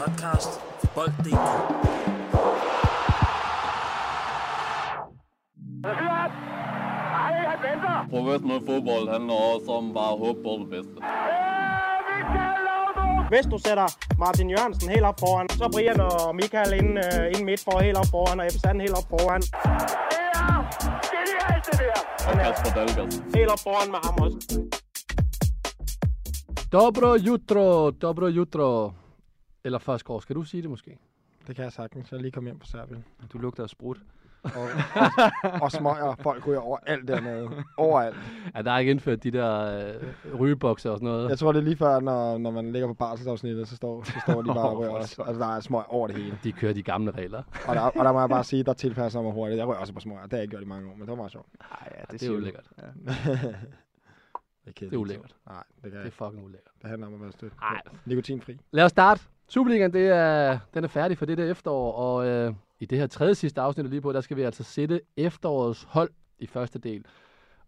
podcast fra Bold.dk. Professionel fodbold handler også om bare at håbe på det bedste. Hvis du sætter Martin Jørgensen helt op foran, så Brian og Michael ind, uh, ind midt for helt op foran, og Ebbe Sand helt op foran. Og Kasper Dahlgaard. Helt op foran med ham også. Dobro jutro, dobro jutro. Eller først skal du sige det måske? Det kan jeg sagtens. Jeg lige kommet hjem fra Serbien. Du lugter af sprut. Og, og, og smøger. Folk ryger over alt dernede. Overalt. Ja, der er ikke indført de der øh, rygebokser og sådan noget. Jeg tror, det er lige før, når, når man ligger på barselsafsnittet, så står, så står de bare og også. Altså, der er smøg over det hele. De kører de gamle regler. Og der, og der må jeg bare sige, der tilpasser mig hurtigt. Jeg rører også på smøger. Det har jeg ikke gjort i mange år, men det var meget sjovt. Nej, ja, det, det er siger jo du. lækkert. Ja. Det er, Det er ulækkert. Nej, det kan Det er fucking ulækkert. Det handler om at være stødt. Ej. Nikotinfri. Lad os starte. Superligaen, det er, den er færdig for det der efterår, og øh, i det her tredje sidste afsnit lige på, der skal vi altså sætte efterårets hold i første del.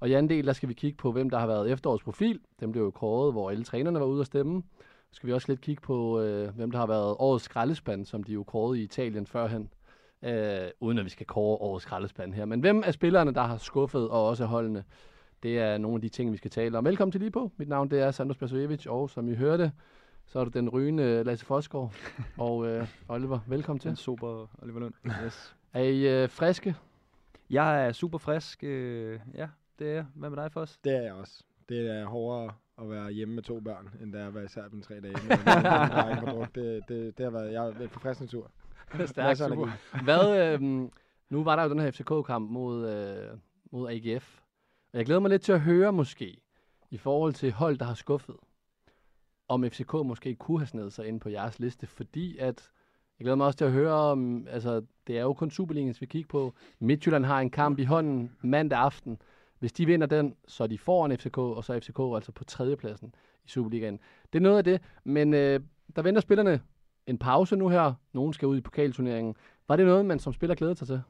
Og i anden del, der skal vi kigge på, hvem der har været efterårets profil. Dem blev jo kåret, hvor alle trænerne var ude at stemme. Så skal vi også lidt kigge på, øh, hvem der har været årets skraldespand, som de jo kårede i Italien førhen. Øh, uden at vi skal kåre årets skraldespand her. Men hvem er spillerne, der har skuffet, og også holdene? Det er nogle af de ting, vi skal tale om. Velkommen til lige på. Mit navn det er Sandro Spasojevic, og som I hørte, så er du den rygende Lasse Fosgaard. og øh, Oliver, velkommen til. Super Oliver Lund. Yes. Er I øh, friske? Jeg er super frisk. Øh, ja, det er jeg. Hvad med dig, Foss? Det er jeg også. Det er hårdere at være hjemme med to børn, end det er at være i Serbien tre dage. dreng på druk. det, det, det har været, jeg er en forfriskende tur. Stærkt, Masser af super. Hvad, øh, nu var der jo den her FCK-kamp mod, øh, mod AGF. Og jeg glæder mig lidt til at høre måske, i forhold til hold, der har skuffet, om FCK måske kunne have snedet sig ind på jeres liste, fordi at, jeg glæder mig også til at høre om, altså det er jo kun Superligaen, vi kigger på. Midtjylland har en kamp i hånden mandag aften. Hvis de vinder den, så er de foran FCK, og så er FCK altså på tredjepladsen i Superligaen. Det er noget af det, men øh, der venter spillerne en pause nu her. Nogen skal ud i pokalturneringen. Var det noget, man som spiller glæder sig til?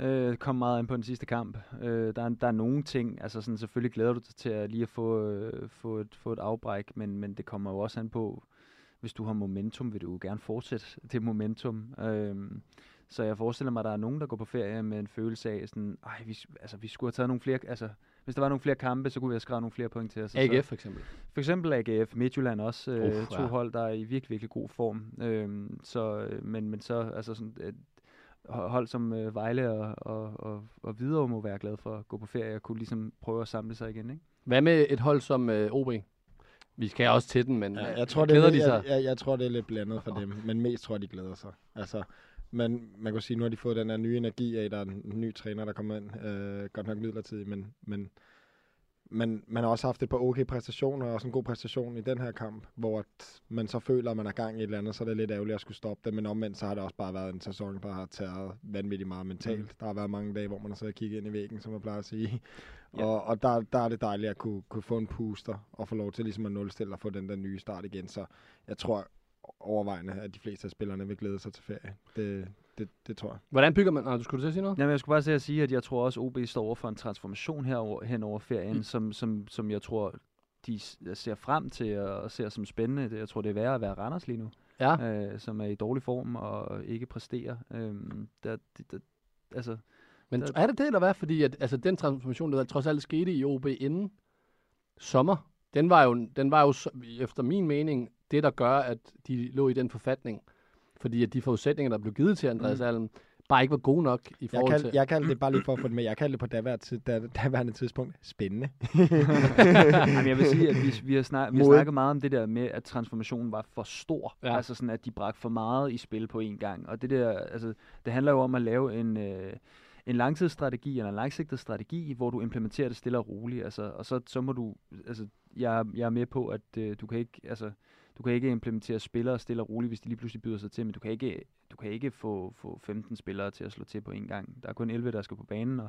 Øh, kom meget ind på den sidste kamp. Øh, der, er, der er nogle ting, altså sådan, selvfølgelig glæder du dig til at lige at få, øh, få, et, få et afbræk, men, men det kommer jo også an på, hvis du har momentum, vil du jo gerne fortsætte det momentum. Øh, så jeg forestiller mig, at der er nogen, der går på ferie med en følelse af, sådan, Ej, vi, altså, vi skulle have taget nogle flere, altså, hvis der var nogle flere kampe, så kunne vi have skrevet nogle flere point til os. så- AGF for eksempel. For eksempel AGF, Midtjylland også, øh, to ja. hold, der er i virkelig, virkelig god form. Øhm, så, øh, men, men så, altså sådan, et hold som øh, Vejle og, og, og, og Hvidovre må være glad for at gå på ferie og kunne ligesom prøve at samle sig igen, ikke? Hvad med et hold som øh, OB? Vi skal også til den, men Ja, øh, jeg, tror, det er, lidt- de sig? jeg, jeg, jeg tror, det er lidt blandet for dem, men mest tror jeg, de glæder sig. Altså, men man kan sige, nu har de fået den her nye energi af, der er en ny træner, der kommer ind. Øh, godt nok midlertidigt, men, men, men man har også haft et par okay præstationer, og også en god præstation i den her kamp, hvor at man så føler, at man er gang i et eller andet, så er det lidt ærgerligt at skulle stoppe det, men omvendt så har det også bare været en sæson, der har taget vanvittigt meget mentalt. Mm. Der har været mange dage, hvor man har siddet og kigget ind i væggen, som man plejer at sige. Ja. Og, og der, der er det dejligt at kunne, kunne få en puster og få lov til ligesom at nulstille og få den der nye start igen. Så jeg tror overvejende, at de fleste af spillerne vil glæde sig til ferie. Det, det, det tror jeg. Hvordan bygger man... Nå, du skulle til at sige noget? Jamen, jeg skulle bare til at sige, at jeg tror også, OB står over for en transformation herover, hen over ferien, Mm. som, som, som jeg tror, de ser frem til og ser som spændende. Jeg tror, det er værre at være Randers lige nu. Ja. øh, som er i dårlig form og ikke præsterer. Øhm, der, det, der, altså, Men Der- er det det, eller hvad? Fordi at, altså, den transformation, der trods alt skete i OB inden sommer, den var jo, den var jo efter min mening det, der gør, at de lå i den forfatning. Fordi at de forudsætninger, der blev givet til Andreas Mm. Allen, bare ikke var gode nok i Jeg, forhold kald, til... jeg kaldte det bare lige for at få det med. Jeg kaldte det på daværende, daværende tidspunkt spændende. Jamen, jeg vil sige, at vi, vi, har, snak, vi har snakket meget om det der med, at transformationen var for stor. Ja. Ja. Altså sådan, at de bragte for meget i spil på én gang. Og det der, altså, det handler jo om at lave en, øh, en langtidsstrategi, eller en langsigtet strategi, hvor du implementerer det stille og roligt. Altså, og så, så må du, altså, jeg, jeg er med på, at øh, du kan ikke, altså, du kan ikke implementere spillere stille og roligt, hvis de lige pludselig byder sig til, men du kan ikke, du kan ikke få, få 15 spillere til at slå til på en gang. Der er kun 11, der skal på banen, og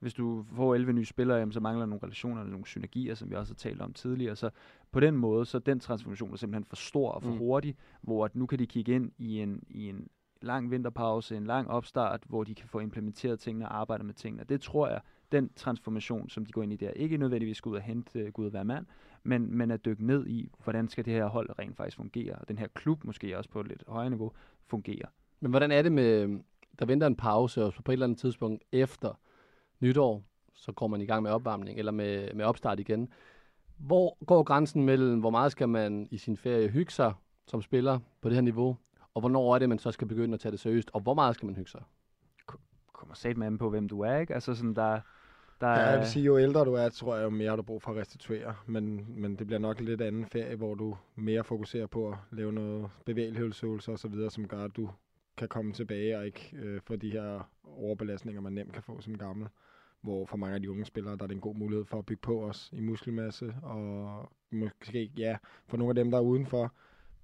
hvis du får 11 nye spillere, jamen, så mangler nogle relationer, nogle synergier, som vi også har talt om tidligere. Så på den måde, så den transformation er simpelthen for stor og for Mm. hurtig, hvor at nu kan de kigge ind i en, i en lang vinterpause, en lang opstart, hvor de kan få implementeret tingene og arbejde med tingene. Og det tror jeg, den transformation, som de går ind i der. Ikke nødvendigvis gå ud og hente uh, Gud og være mand, men, men at dykke ned i, hvordan skal det her hold rent faktisk fungere, og den her klub måske også på et lidt højere niveau fungere. Men hvordan er det med, der venter en pause, og så på et eller andet tidspunkt efter nytår, så går man i gang med opvarmning, eller med, med opstart igen. Hvor går grænsen mellem, hvor meget skal man i sin ferie hygge sig som spiller på det her niveau, og hvornår er det, man så skal begynde at tage det seriøst, og hvor meget skal man hygge sig? Kommer sat med på, hvem du er, ikke? Altså sådan, der, der Ja, jeg vil sige, jo ældre du er, tror jeg, jo mere du brug for at restituere. Men, men det bliver nok en lidt anden ferie, hvor du mere fokuserer på at lave noget bevægelighedsøvelser så videre, som gør, at du kan komme tilbage og ikke øh, få de her overbelastninger, man nemt kan få som gammel. Hvor for mange af de unge spillere, der er det en god mulighed for at bygge på os i muskelmasse. Og måske, ja, for nogle af dem, der er udenfor,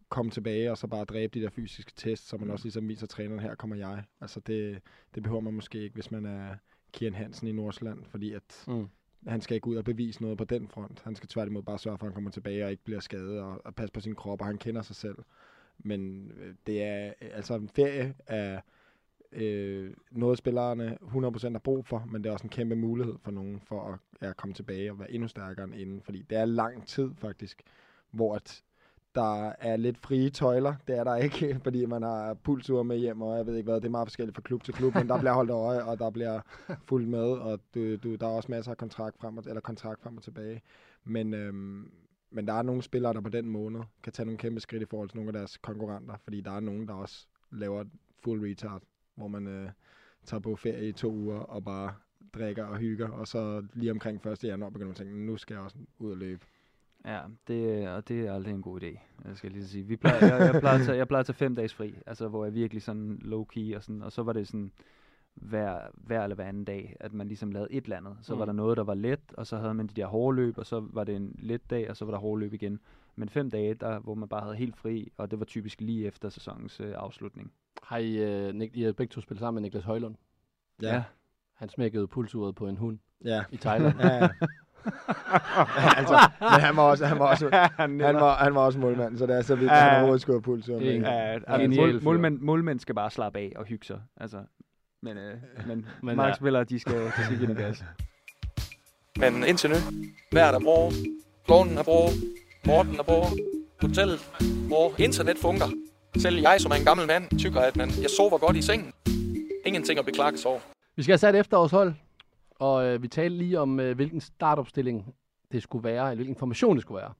komme tilbage og så bare dræbe de der fysiske tests, så man også ligesom viser træneren, her kommer jeg. Altså det, det behøver man måske ikke, hvis man er Kian Hansen i Nordsjælland, fordi at Mm. han skal ikke ud og bevise noget på den front. Han skal tværtimod bare sørge for, at han kommer tilbage og ikke bliver skadet og, og passe på sin krop, og han kender sig selv. Men øh, det er, altså en ferie er øh, noget, spillerne 100% har brug for, men det er også en kæmpe mulighed for nogen for at ja, komme tilbage og være endnu stærkere end inden, fordi det er lang tid faktisk, hvor at der er lidt frie tøjler. Det er der ikke, fordi man har pulsur med hjem, og jeg ved ikke hvad, det er meget forskelligt fra klub til klub, men der bliver holdt øje, og der bliver fuldt med, og du, du, der er også masser af kontrakt frem og, eller kontrakt frem og tilbage. Men, øhm, men der er nogle spillere, der på den måned kan tage nogle kæmpe skridt i forhold til nogle af deres konkurrenter, fordi der er nogen, der også laver full retard, hvor man øh, tager på ferie i to uger og bare drikker og hygger, og så lige omkring 1. januar begynder man at tænke, nu skal jeg også ud og løbe. Ja, det, og det er aldrig en god idé, jeg skal lige sige. Vi plejer, jeg, jeg, plejer at tage, jeg plejer at tage fem dages fri, altså hvor jeg virkelig sådan low-key, og, sådan, og så var det sådan hver, hver eller hver anden dag, at man ligesom lavede et eller andet. Så mm. var der noget, der var let, og så havde man de der hårde løb, og så var det en let dag, og så var der hårde løb igen. Men fem dage, der, hvor man bare havde helt fri, og det var typisk lige efter sæsonens øh, afslutning. Har I, øh, Nik- I har begge to spillet sammen med Niklas Højlund? Ja. Han smækkede pulsuret på en hund ja. i Thailand. ja, ja. altså, men han var også, han var også, han var, han var også målmand, så det er så vidt, at han overhovedet skulle have er. Ja, Genial altså, målmænd, målmænd skal bare slappe af og hygge sig. Altså, men øh, men, Men markspillere, de skal, de skal give den gas. Men indtil nu, vejret er bra, gården er bra, Morten er bra, hotellet bra, internet fungerer. Selv jeg, som er en gammel mand, tykker, at man, jeg sover godt i sengen. Ingenting at beklage sig over. Vi skal have sat efterårshold, og øh, vi talte lige om, øh, hvilken startopstilling det skulle være, eller hvilken formation det skulle være.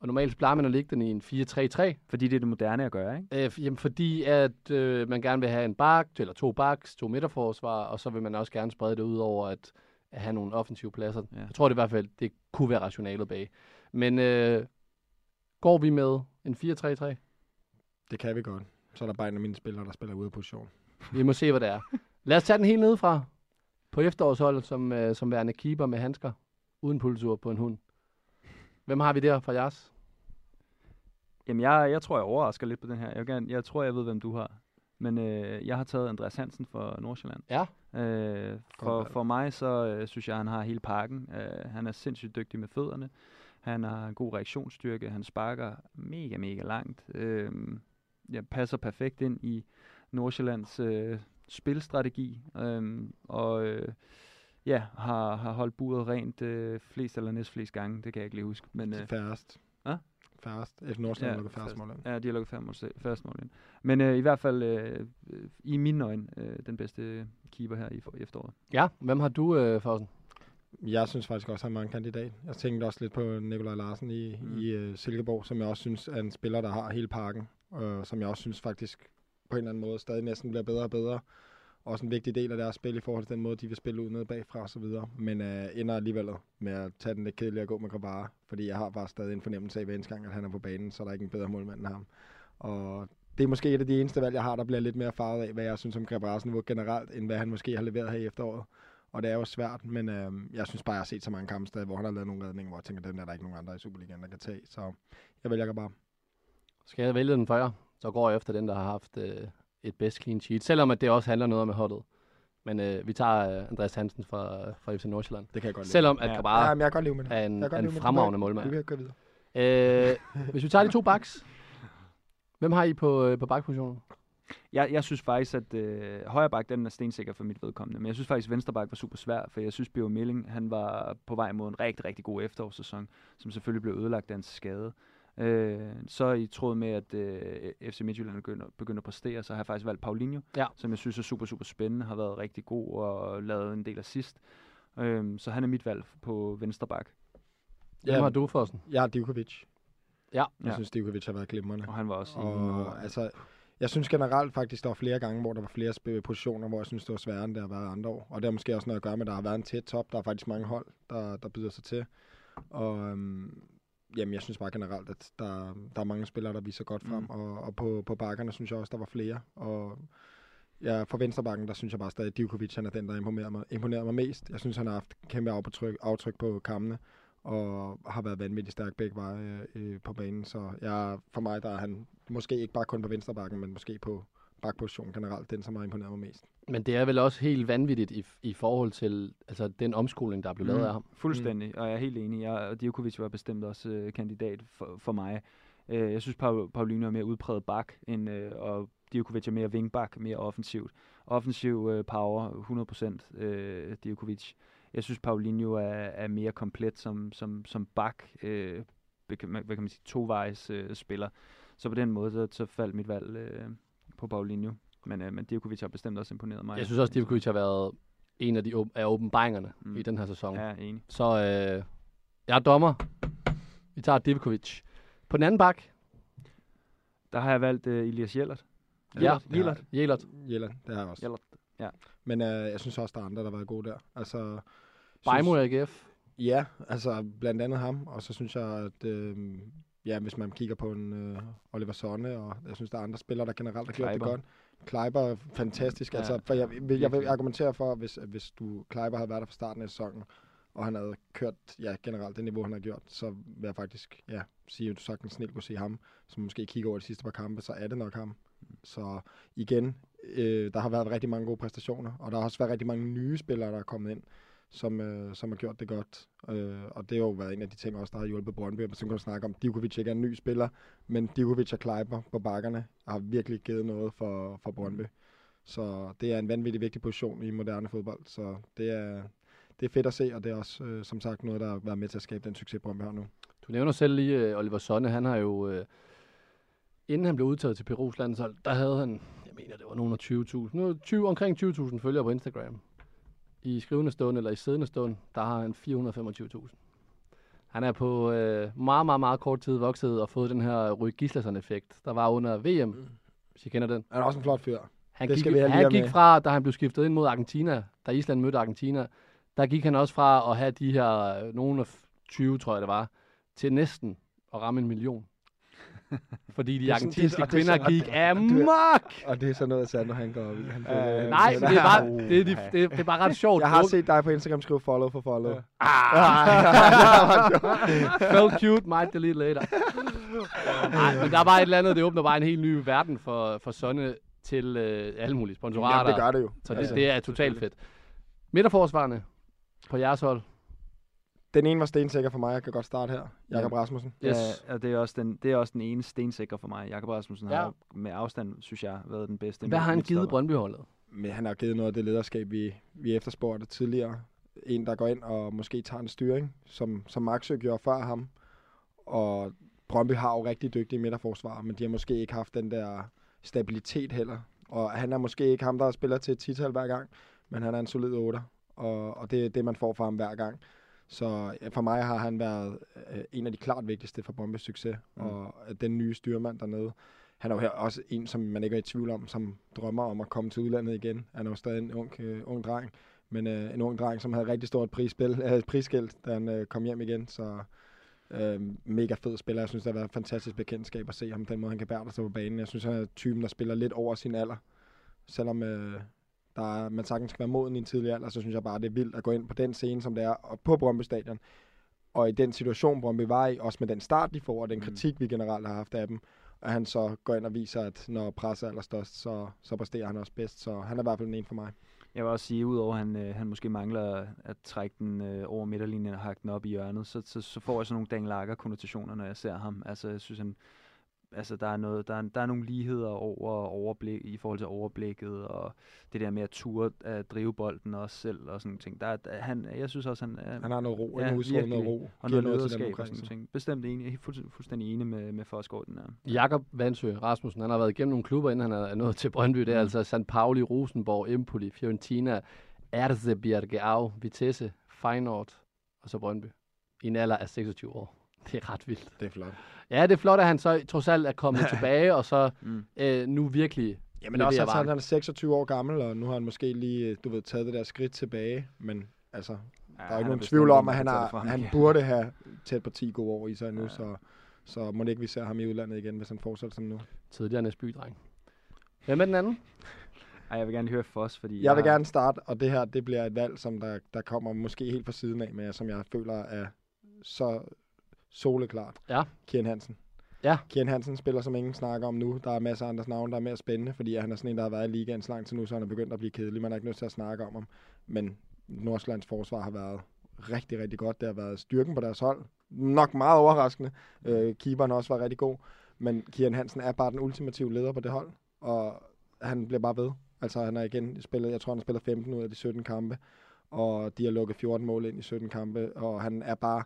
Og normalt så plejer man at lægge den i en 4-3-3, Fordi det er det moderne at gøre, ikke? øh, jamen, fordi at øh, man gerne vil have en bak, eller to baks, to midterforsvar, og så vil man også gerne sprede det ud over at, at have nogle offensive pladser. Ja. Jeg tror det i hvert fald, det kunne være rationalet bag. Men øh, går vi med en 4-3-3? Det kan vi godt. Så er der bare en af mine spillere, der spiller ude af position. Vi må se, hvad det er. Lad os tage den helt nedefra. På efterårsholdet, som, øh, som værende keeper med handsker. Uden pulsur på en hund. Hvem har vi der fra jeres? Jamen, jeg, jeg tror, jeg overrasker lidt på den her. Jeg, gerne, jeg tror, jeg ved, hvem du har. Men øh, jeg har taget Andreas Hansen fra Nordsjælland. Ja. Øh, for, for mig, så øh, synes jeg, han har hele pakken. Øh, han er sindssygt dygtig med fødderne. Han har en god reaktionsstyrke. Han sparker mega, mega langt. Øh, jeg passer perfekt ind i Nordsjællands øh, spilstrategi. Øh, og øh, ja, har, har holdt buret rent øh, flest eller næst flest gange. Det kan jeg ikke lige huske. Men, Øh. øh, Færrest. Hvad? Færrest. Efter Nordsjælland Ja, lukker færrest mål ind. Ja, de har lukket færrest mål ind. Men øh, i hvert fald, øh, øh, i mine øjne, øh, den bedste keeper her i, for, i efteråret. Ja, hvem har du, øh, Fausen? Jeg synes faktisk også, at han var en kandidat. Jeg tænkte også lidt på Nikolaj Larsen i, Mm. i uh, Silkeborg, som jeg også synes er en spiller, der har hele pakken. Og som jeg også synes faktisk på en eller anden måde stadig næsten bliver bedre og bedre. Også en vigtig del af deres spil i forhold til den måde, de vil spille ud ned bagfra og så videre. Men øh, ender alligevel med at tage den lidt kedelige og gå med Gravara, Fordi jeg har bare stadig en fornemmelse af hver eneste gang, at han er på banen, så er der ikke en bedre målmand end ham. Og det er måske et af de eneste valg, jeg har, der bliver lidt mere farvet af, hvad jeg synes om Grabaras niveau generelt, end hvad han måske har leveret her i efteråret. Og det er jo svært, men øh, jeg synes bare, jeg har set så mange kampe stadig, hvor han har lavet nogle redninger, hvor jeg tænker, den er der ikke nogen andre i Superligaen, der kan tage. Så jeg vælger bare. Skal jeg vælge den for jer? Så går jeg efter den, der har haft øh, et bedst clean sheet. Selvom at det også handler noget om med holdet. Men øh, vi tager øh, Andreas Hansen fra, fra FC Nordsjælland. Det kan jeg godt lide. Selvom at Ja. Grabara ja, jeg kan godt lide med det. er en, Jeg kan godt er en leve fremragende Vi målmand. kan gå videre. Øh, hvis vi tager de to backs. Hvem har I på, øh, på bakpositionen? Jeg, jeg synes faktisk, at øh, højre bak, den er stensikker for mit vedkommende. Men jeg synes faktisk, at venstre bak var super svær, for jeg synes, Bio Milling, han var på vej mod en rigtig, rigtig god efterårssæson, som selvfølgelig blev ødelagt af hans skade. Øh, så i tråd med, at øh, FC Midtjylland begynder, begynder at præstere, så har jeg faktisk valgt Paulinho, Ja. som jeg synes er super, super spændende, har været rigtig god og lavet en del assist. Øh, så han er mit valg på venstre bak. Hvem har du, Fossen? Jeg er Divkovic. Ja. Jeg Ja. synes, Divkovic har været glimrende. Og han var også i Og altså, jeg synes generelt faktisk, der var flere gange, hvor der var flere positioner, hvor jeg synes, det var sværere, end det har været andre år. Og det har måske også noget at gøre med, at der har været en tæt top. Der er faktisk mange hold, der, der byder sig til. Og øhm, jamen, jeg synes bare generelt, at der, der er mange spillere, der viser godt frem. Mm. Og, og på, på bakkerne synes jeg også, der var flere. Og ja, for venstrebakken, der synes jeg bare stadig, at Divkovic han er den, der imponerer mig, imponerer mig mest. Jeg synes, han har haft kæmpe aftryk, aftryk på kampene og har været vanvittigt stærk begge veje øh, på banen. Så jeg, for mig der er han måske ikke bare kun på venstrebakken, men måske på bakpositionen generelt, den som har imponeret mig mest. Men det er vel også helt vanvittigt i, i forhold til altså, den omskoling, der er blevet lavet af ham. Fuldstændig, mm. og jeg er helt enig. Jeg, og Djokovic var bestemt også øh, kandidat for, for mig. Øh, jeg synes, Paul, Paulinho er mere udpræget bak, end, øh, og Djokovic er mere vingbak, mere offensivt. Offensiv øh, power, 100% øh, Djokovic. Jeg synes, Paulinho er, er mere komplet som, som, som bak, øh, hvad kan man hvad kan man sige, tovejs øh, spiller. Så på den måde, så, så faldt mit valg øh, på Paulinho. Men, øh, men Djokovic har bestemt også imponeret mig. Jeg synes også, at Divkovic har været en af de åb- af åbenbaringerne mm. I den her sæson. Ja, enig. Så øh, jeg er dommer. Vi tager Divkovic. På den anden bak, Der har jeg valgt øh, Elias Jellert. ja, Jellert. Jelert. Jelland, det har jeg også. Jellert. Men øh, jeg synes også, der er andre, der har været gode der. Altså, Bajmo synes, AGF. Ja, altså blandt andet ham. Og så synes jeg, at øh, ja, hvis man kigger på en øh, Oliver Sonne, og jeg synes, der er andre spillere, der generelt har gjort det godt. Kleiber er fantastisk. Ja, altså, for jeg, jeg, jeg vil argumentere for, hvis, hvis du Kleiber havde været der fra starten af sæsonen, og han havde kørt ja, generelt det niveau, han har gjort, så vil jeg faktisk ja, sige, at du sagtens snilt kunne se ham, som måske kigger over de sidste par kampe, så er det nok ham. Så igen, øh, der har været rigtig mange gode præstationer, og der har også været rigtig mange nye spillere, der er kommet ind, som, øh, som har gjort det godt. Øh, og det har jo været en af de ting også, der har hjulpet Brøndby. Så kan du snakke om, Divkovic ikke er en ny spiller, men Divkovic og Kleiber på bakkerne har virkelig givet noget for, for Brøndby. Så det er en vanvittig vigtig position i moderne fodbold. Så det er, det er fedt at se, og det er også, øh, som sagt, noget, der har været med til at skabe den succes, Brøndby har nu. Du nævner selv lige øh, Oliver Sonne. Han har jo, øh, inden han blev udtaget til Perus landshold, der havde han, jeg mener, det var nogen af 20.000, 20, omkring 20.000 følgere på Instagram. I skrivende stund eller i siddende stund, der har han 425.000. Han er på uh, meget, meget, meget kort tid vokset og fået den her Rui Gislason-effekt, der var under VM, hvis I kender den. Han er også en flot fyr. Han Det gik, skal vi han gik med. fra, da han blev skiftet ind mod Argentina, da Island mødte Argentina, der gik han også fra at have de her, øh, nogen af 20, tror jeg det var, til næsten at ramme en million. Fordi de sådan- argentinske det er- og det er kvinder sådan- gik amok! Og det er sådan noget, Sander han går op i. Han Øh, Nej, det er bare, det er, de, det er, det er bare ret sjovt. Jeg har set dig på Instagram skrive follow for follow. Felt cute, might delete later. Nej, men der er bare et eller andet, det åbner bare en helt ny verden for, for Sonne til øh, alle mulige sponsorater. Jamen, det gør det jo. Så det, Altså, det er totalt fedt. Midterforsvarende på jeres hold. Den ene var stensikker for mig, jeg kan godt starte her. Jakob Ja. Rasmussen. Yes. Ja, og det er, også den, det er også den ene stensikker for mig. Jakob Rasmussen Ja. har med afstand, synes jeg, været den bedste. Hvad har han givet. Brøndby-holdet? Men han har givet noget af det lederskab, vi, vi efterspurgte tidligere. En, der går ind og måske tager en styring, som, som Maxø gjorde før ham. Og Brøndby har jo rigtig dygtige midterforsvar, men de har måske ikke haft den der stabilitet heller. Og han er måske ikke ham, der spiller til et tital hver gang, men han er en solid 8, og, og det er det, man får fra ham hver gang. Så for mig har han været øh, en af de klart vigtigste for Brøndbys succes, mm. og øh, den nye styrmand dernede. Han er jo her også en, som man ikke er i tvivl om, som drømmer om at komme til udlandet igen. Han er jo stadig en ung, øh, ung dreng, men øh, en ung dreng, som havde rigtig stort prisspil, øh, prisskilt, da han øh, kom hjem igen. Så øh, mega fed spiller. Jeg synes, det har været et fantastisk bekendtskab at se ham, den måde, han kan bære sig på banen. Jeg synes, han er typen, der spiller lidt over sin alder. Selvom øh, der er, man sagtens skal være moden i en tidlig alder, så synes jeg bare, det er vildt at gå ind på den scene, som det er, og på Brøndby Stadion. Og i den situation, Brøndby var i, også med den start, de får, og den Mm. kritik, vi generelt har haft af dem, at han så går ind og viser, at når presset er allerstørst, så, så præsterer han også bedst. Så han er i hvert fald ene for mig. Jeg vil også sige, udover at han, øh, han måske mangler at trække den øh, over midterlinjen og hakke den op i hjørnet, så, så, så får jeg sådan nogle Daniel Lager konnotationer, når jeg ser ham. Altså, jeg synes, han altså, der er, noget, der, er, der er nogle ligheder over overblik, i forhold til overblikket, og det der med at ture at drive bolden også selv, og sådan ting. Der, er- han, jeg synes også, han, er- Han har noget ro, Ja, ja, udstråler noget virkelig. ro. og noget lederskab og sådan ting. Bestemt enig, jeg er fuldstændig, fuldstændig enig med, med Forsgaard den her. Jakob Vansø Rasmussen, han har været igennem nogle klubber, inden han er nået til Brøndby. Det er Mm. altså San Pauli, Rosenborg, Empoli, Fiorentina, Erzebiergeau, Vitesse, Feyenoord og så Brøndby. I en alder af 26 år. Det er ret vildt. Det er flot. Ja, det er flot, at han så trods alt er kommet tilbage, og så Mm. øh, nu virkelig Jamen også, leverer altså, varen. han er 26 år gammel, og nu har han måske lige, du ved, taget det der skridt tilbage, men altså, Ja, der er han ikke nogen tvivl om, at han, har, han burde have tæt på 10 gode år i sig nu, Ja. så, så må det ikke, vi ser ham i udlandet igen, hvis han fortsætter som nu. tidligere Næsby-dreng. Hvem er den anden? Ej, jeg vil gerne høre Foss, fordi Jeg vil har- gerne starte, og det her, det bliver et valg, som der, der kommer måske helt fra siden af, men som jeg føler er så soleklart. Ja. Kian Hansen. Ja. Kian Hansen spiller, som ingen snakker om nu. Der er masser af andres navne, der er mere spændende, fordi han er sådan en, der har været i ligaen så lang tid nu, så han er begyndt at blive kedelig. Man er ikke nødt til at snakke om ham. Men Nordsjællands forsvar har været rigtig, rigtig godt. Det har været styrken på deres hold. Nok meget overraskende. Øh, keeperen også været rigtig god. Men Kian Hansen er bare den ultimative leder på det hold. Og han bliver bare ved. Altså han har igen spillet, jeg tror han har spillet 15 ud af de 17 kampe. Og de har lukket 14 mål ind i 17 kampe. Og han er bare...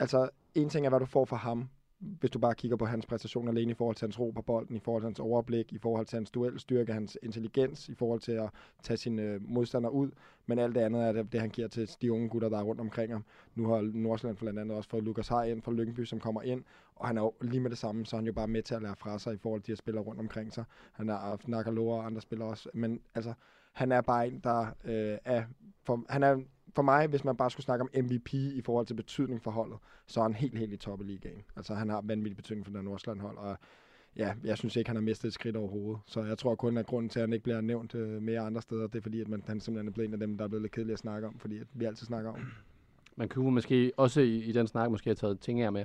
Altså en ting er, hvad du får fra ham, hvis du bare kigger på hans præstation alene i forhold til hans ro på bolden, i forhold til hans overblik, i forhold til hans duelstyrke, hans intelligens, i forhold til at tage sine øh, modstandere ud. Men alt det andet er det, det, han giver til de unge gutter, der er rundt omkring ham. Nu har Nordsjælland blandt andet også fået Lukas Hej ind fra Lyngby, som kommer ind, og han er jo lige med det samme, så er han jo bare med til at lære fra sig i forhold til de her spillere rundt omkring sig. Han øh, har haft Nakaloa og andre spillere også, men altså, han er bare en, der øh, er, for, han er for mig, hvis man bare skulle snakke om MVP i forhold til betydning for holdet, så er han helt, helt i top i ligaen. Altså, han har vanvittig betydning for den Nordsjælland hold, og ja, jeg synes ikke, han har mistet et skridt overhovedet. Så jeg tror kun, at grunden til, at han ikke bliver nævnt øh, mere andre steder, det er fordi, at man, han simpelthen er blevet en af dem, der er blevet lidt kedelig at snakke om, fordi at vi altid snakker om. Man kunne måske også i, i den snak måske have taget Tinger med.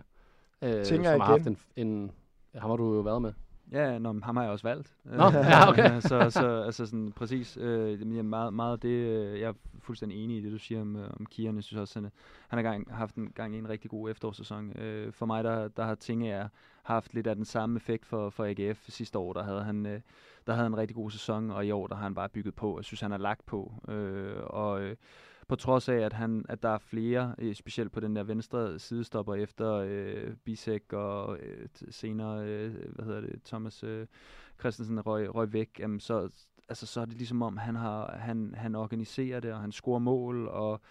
Øh, Tinger som har haft igen. en, en... Ham har du jo været med. Ja, nå, men ham har jeg også valgt. Nå, ja, okay. så, så altså sådan, præcis. Øh, meget, meget det, øh, jeg er fuldstændig enig i det, du siger om, øh, om Kian. Jeg synes også, han, han har gang, haft en gang en rigtig god efterårssæson. Øh, for mig, der, der har Tinge er, haft lidt af den samme effekt for, for AGF sidste år. Der havde han øh, der havde en rigtig god sæson, og i år der har han bare bygget på. Jeg synes, han har lagt på. Øh, og øh, på trods af, at, han, at der er flere, øh, specielt på den der venstre sidestopper efter øh, Bisek og øh, t- senere, øh, hvad hedder det, Thomas øh, Christensen røg, røg væk, jamen så, altså, så er det ligesom om, han, har, han, han organiserer det, og han scorer mål, og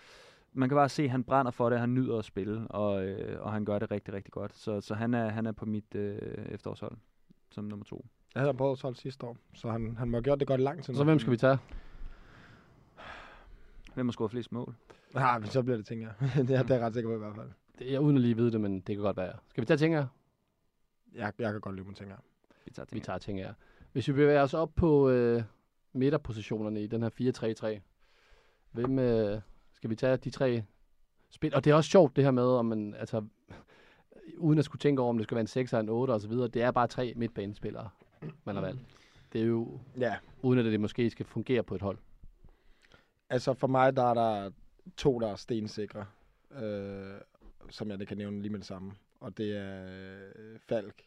man kan bare se, at han brænder for det, han nyder at spille, og, øh, og han gør det rigtig, rigtig godt. Så, så han, er, han er på mit øh, efterårshold som nummer to. Jeg havde ham på årets hold sidste år, så han, han må have gjort det godt lang tid. Så hvem skal vi tage? Hvem har scoret flest mål? Ja, men så bliver det, tænker jeg. det, er, det er jeg ret sikker på i hvert fald. Det, jeg uden at lige vide det, men det kan godt være. Skal vi tage Tinger? Jeg, jeg kan godt lide mig, tænker jeg. Vi tager, Vi tager Tinger. Hvis vi bevæger os op på øh, midterpositionerne i den her 4-3-3, hvem øh, skal vi tage de tre spil? Og det er også sjovt det her med, om man, altså, uden at skulle tænke over, om det skal være en 6 eller en 8 og så videre, det er bare tre midtbanespillere, man har valgt. Det er jo, Ja, uden at det måske skal fungere på et hold. Altså for mig, der er der to, der er stensikre, øh, som jeg det kan nævne lige med det samme. Og det er øh, Falk,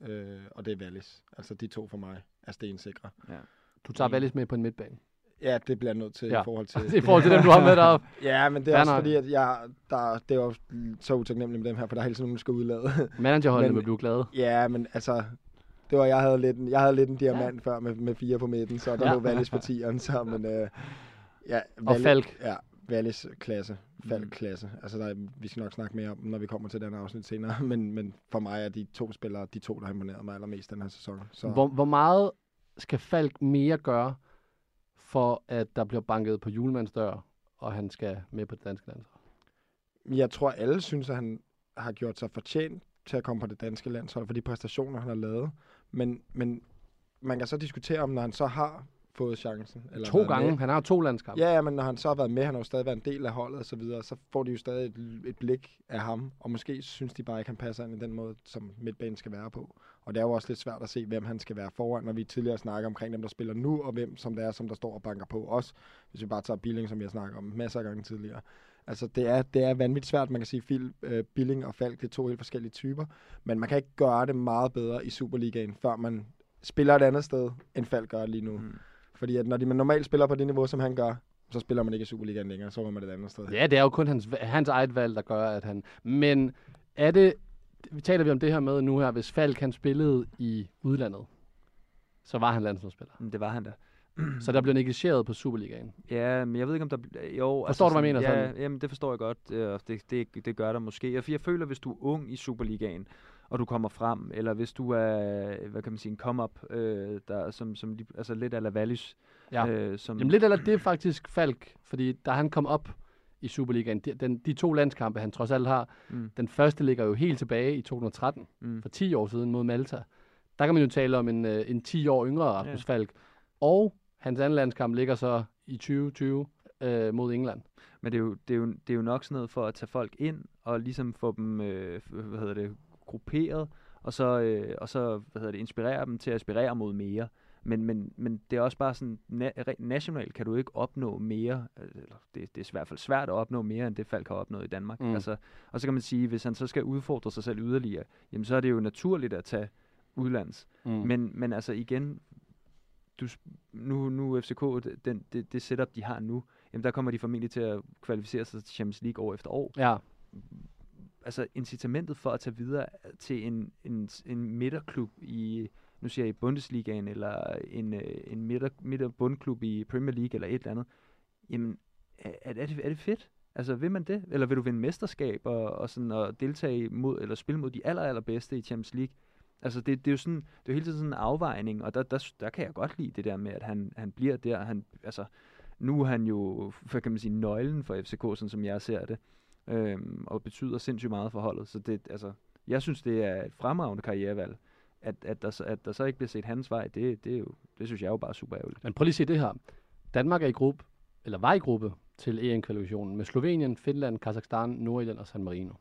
øh, og det er Wallis. Altså de to for mig er stensikre. Du tager Mm. Wallis med på en midtbane. Ja, det bliver jeg nødt til Ja. i forhold til... I forhold til dem, du har med deroppe. Ja, men det er Fair også fordi, at jeg, der, det er jo så utaknemmeligt med dem her, for der er hele tiden nogen, der skal udlade. Managerholdene vil blive glade. ja, men altså, det var, jeg havde lidt en, jeg havde lidt en diamant før med, med fire på midten, så der Ja. ja. lå Wallis på tieren, så, men øh, ja. Og Wallis- Falk. Ja, Wallis klasse, Falk Mm. klasse. Altså, der, er- vi skal nok snakke mere om, når vi kommer til den afsnit senere, men, men for mig er de to spillere, de to, der har imponeret mig allermest den her sæson. Så Hvor, hvor meget skal Falk mere gøre, for at der bliver banket på julemands dør, og han skal med på det danske landshold? jeg tror, alle synes, at han har gjort sig fortjent til at komme på det danske landshold for de præstationer, han har lavet. Men, men man kan så diskutere om, når han så har fået chancen. Eller To gange. Med. Han har to landskampe. Ja, ja, men når han så har været med, han har jo stadig været en del af holdet og så videre, så får de jo stadig et, et blik af ham, og måske synes de bare ikke, han passer ind i den måde, som midtbanen skal være på. Og det er jo også lidt svært at se, hvem han skal være foran, når vi tidligere snakker omkring dem, der spiller nu, og hvem som det er, som der står og banker på os. Hvis vi bare tager Billing, som jeg snakker om masser af gange tidligere. Altså, det er, det er vanvittigt svært. Man kan sige, Phil, øh, Billing og Falk, det er to helt forskellige typer. Men man kan ikke gøre det meget bedre i Superligaen, før man spiller et andet sted, end Falk gør lige nu. Mm. Fordi at når de man normalt spiller på det niveau, som han gør, så spiller man ikke i Superligaen længere, så var man et andet sted. Ja, det er jo kun hans, hans eget valg, der gør, at han... Men er det... Vi taler vi om det her med nu her, hvis Falk han spillede i udlandet, så var han landsholdsspiller. Men Det var han da. Så der blev negligeret på Superligaen. Ja, men jeg ved ikke, om der... Jo, Forstår du, hvad jeg mener Ja, sådan? jamen, det forstår jeg godt. øh, og Det, det, det gør der måske. Jeg, jeg føler, hvis du er ung i Superligaen, og du kommer frem, eller hvis du er, hvad kan man sige, en come-up, øh, der, som, som altså lidt af Lavallis, Ja. øh, som, Jamen lidt eller det er faktisk Falk, fordi da han kom op i Superligaen, de, den, de to landskampe, han trods alt har, Mm. den første ligger jo helt tilbage i 2013, Mm. for 10 år siden mod Malta. Der kan man jo tale om en, øh, en 10 år yngre Rasmus Ja. Falk. Og hans anden landskamp ligger så i 2020 øh, mod England. Men det er, jo, det, er jo, det er jo nok sådan noget for at tage folk ind, og ligesom få dem, øh, hvad hedder det, grupperet, og så, øh, og så hvad hedder det, inspirere dem til at aspirere mod mere. Men, men, men det er også bare sådan, na- nationalt kan du ikke opnå mere, eller det, det er i hvert fald svært at opnå mere, end det Falk har opnået i Danmark. Mm. Altså, og så kan man sige, hvis han så skal udfordre sig selv yderligere, jamen så er det jo naturligt at tage udlands. Mm. Men, men altså igen, du, nu, nu FCK, den, det, det setup, de har nu, jamen der kommer de formentlig til at kvalificere sig til Champions League år efter år. Ja, Altså incitamentet for at tage videre øh, til en, en, en midterklub i, nu siger jeg i Bundesligaen, eller en, øh, en midter, midterbundklub i Premier League, eller et eller andet, jamen er, er, det, er det fedt? Altså vil man det? Eller vil du vinde mesterskab og, og, sådan, og deltage mod, eller spille mod de aller, allerbedste i Champions League? Altså det, det er jo sådan, det er jo hele tiden sådan en afvejning, og der, der, der kan jeg godt lide det der med, at han, han bliver der. Han, altså, nu er han jo, hvad kan man sige, nøglen for FCK, sådan som jeg ser det, øhm, og betyder sindssygt meget for holdet. Så det, altså, jeg synes, det er et fremragende karrierevalg. At, at, der, så- at der så ikke bliver set hans vej, det, det, er jo, det synes jeg er jo bare super ærgerligt. men prøv lige at se det her. Danmark er i gruppe, eller var i gruppe til EM-kvalifikationen med Slovenien, Finland, Kazakhstan, Nordjylland og San Marino.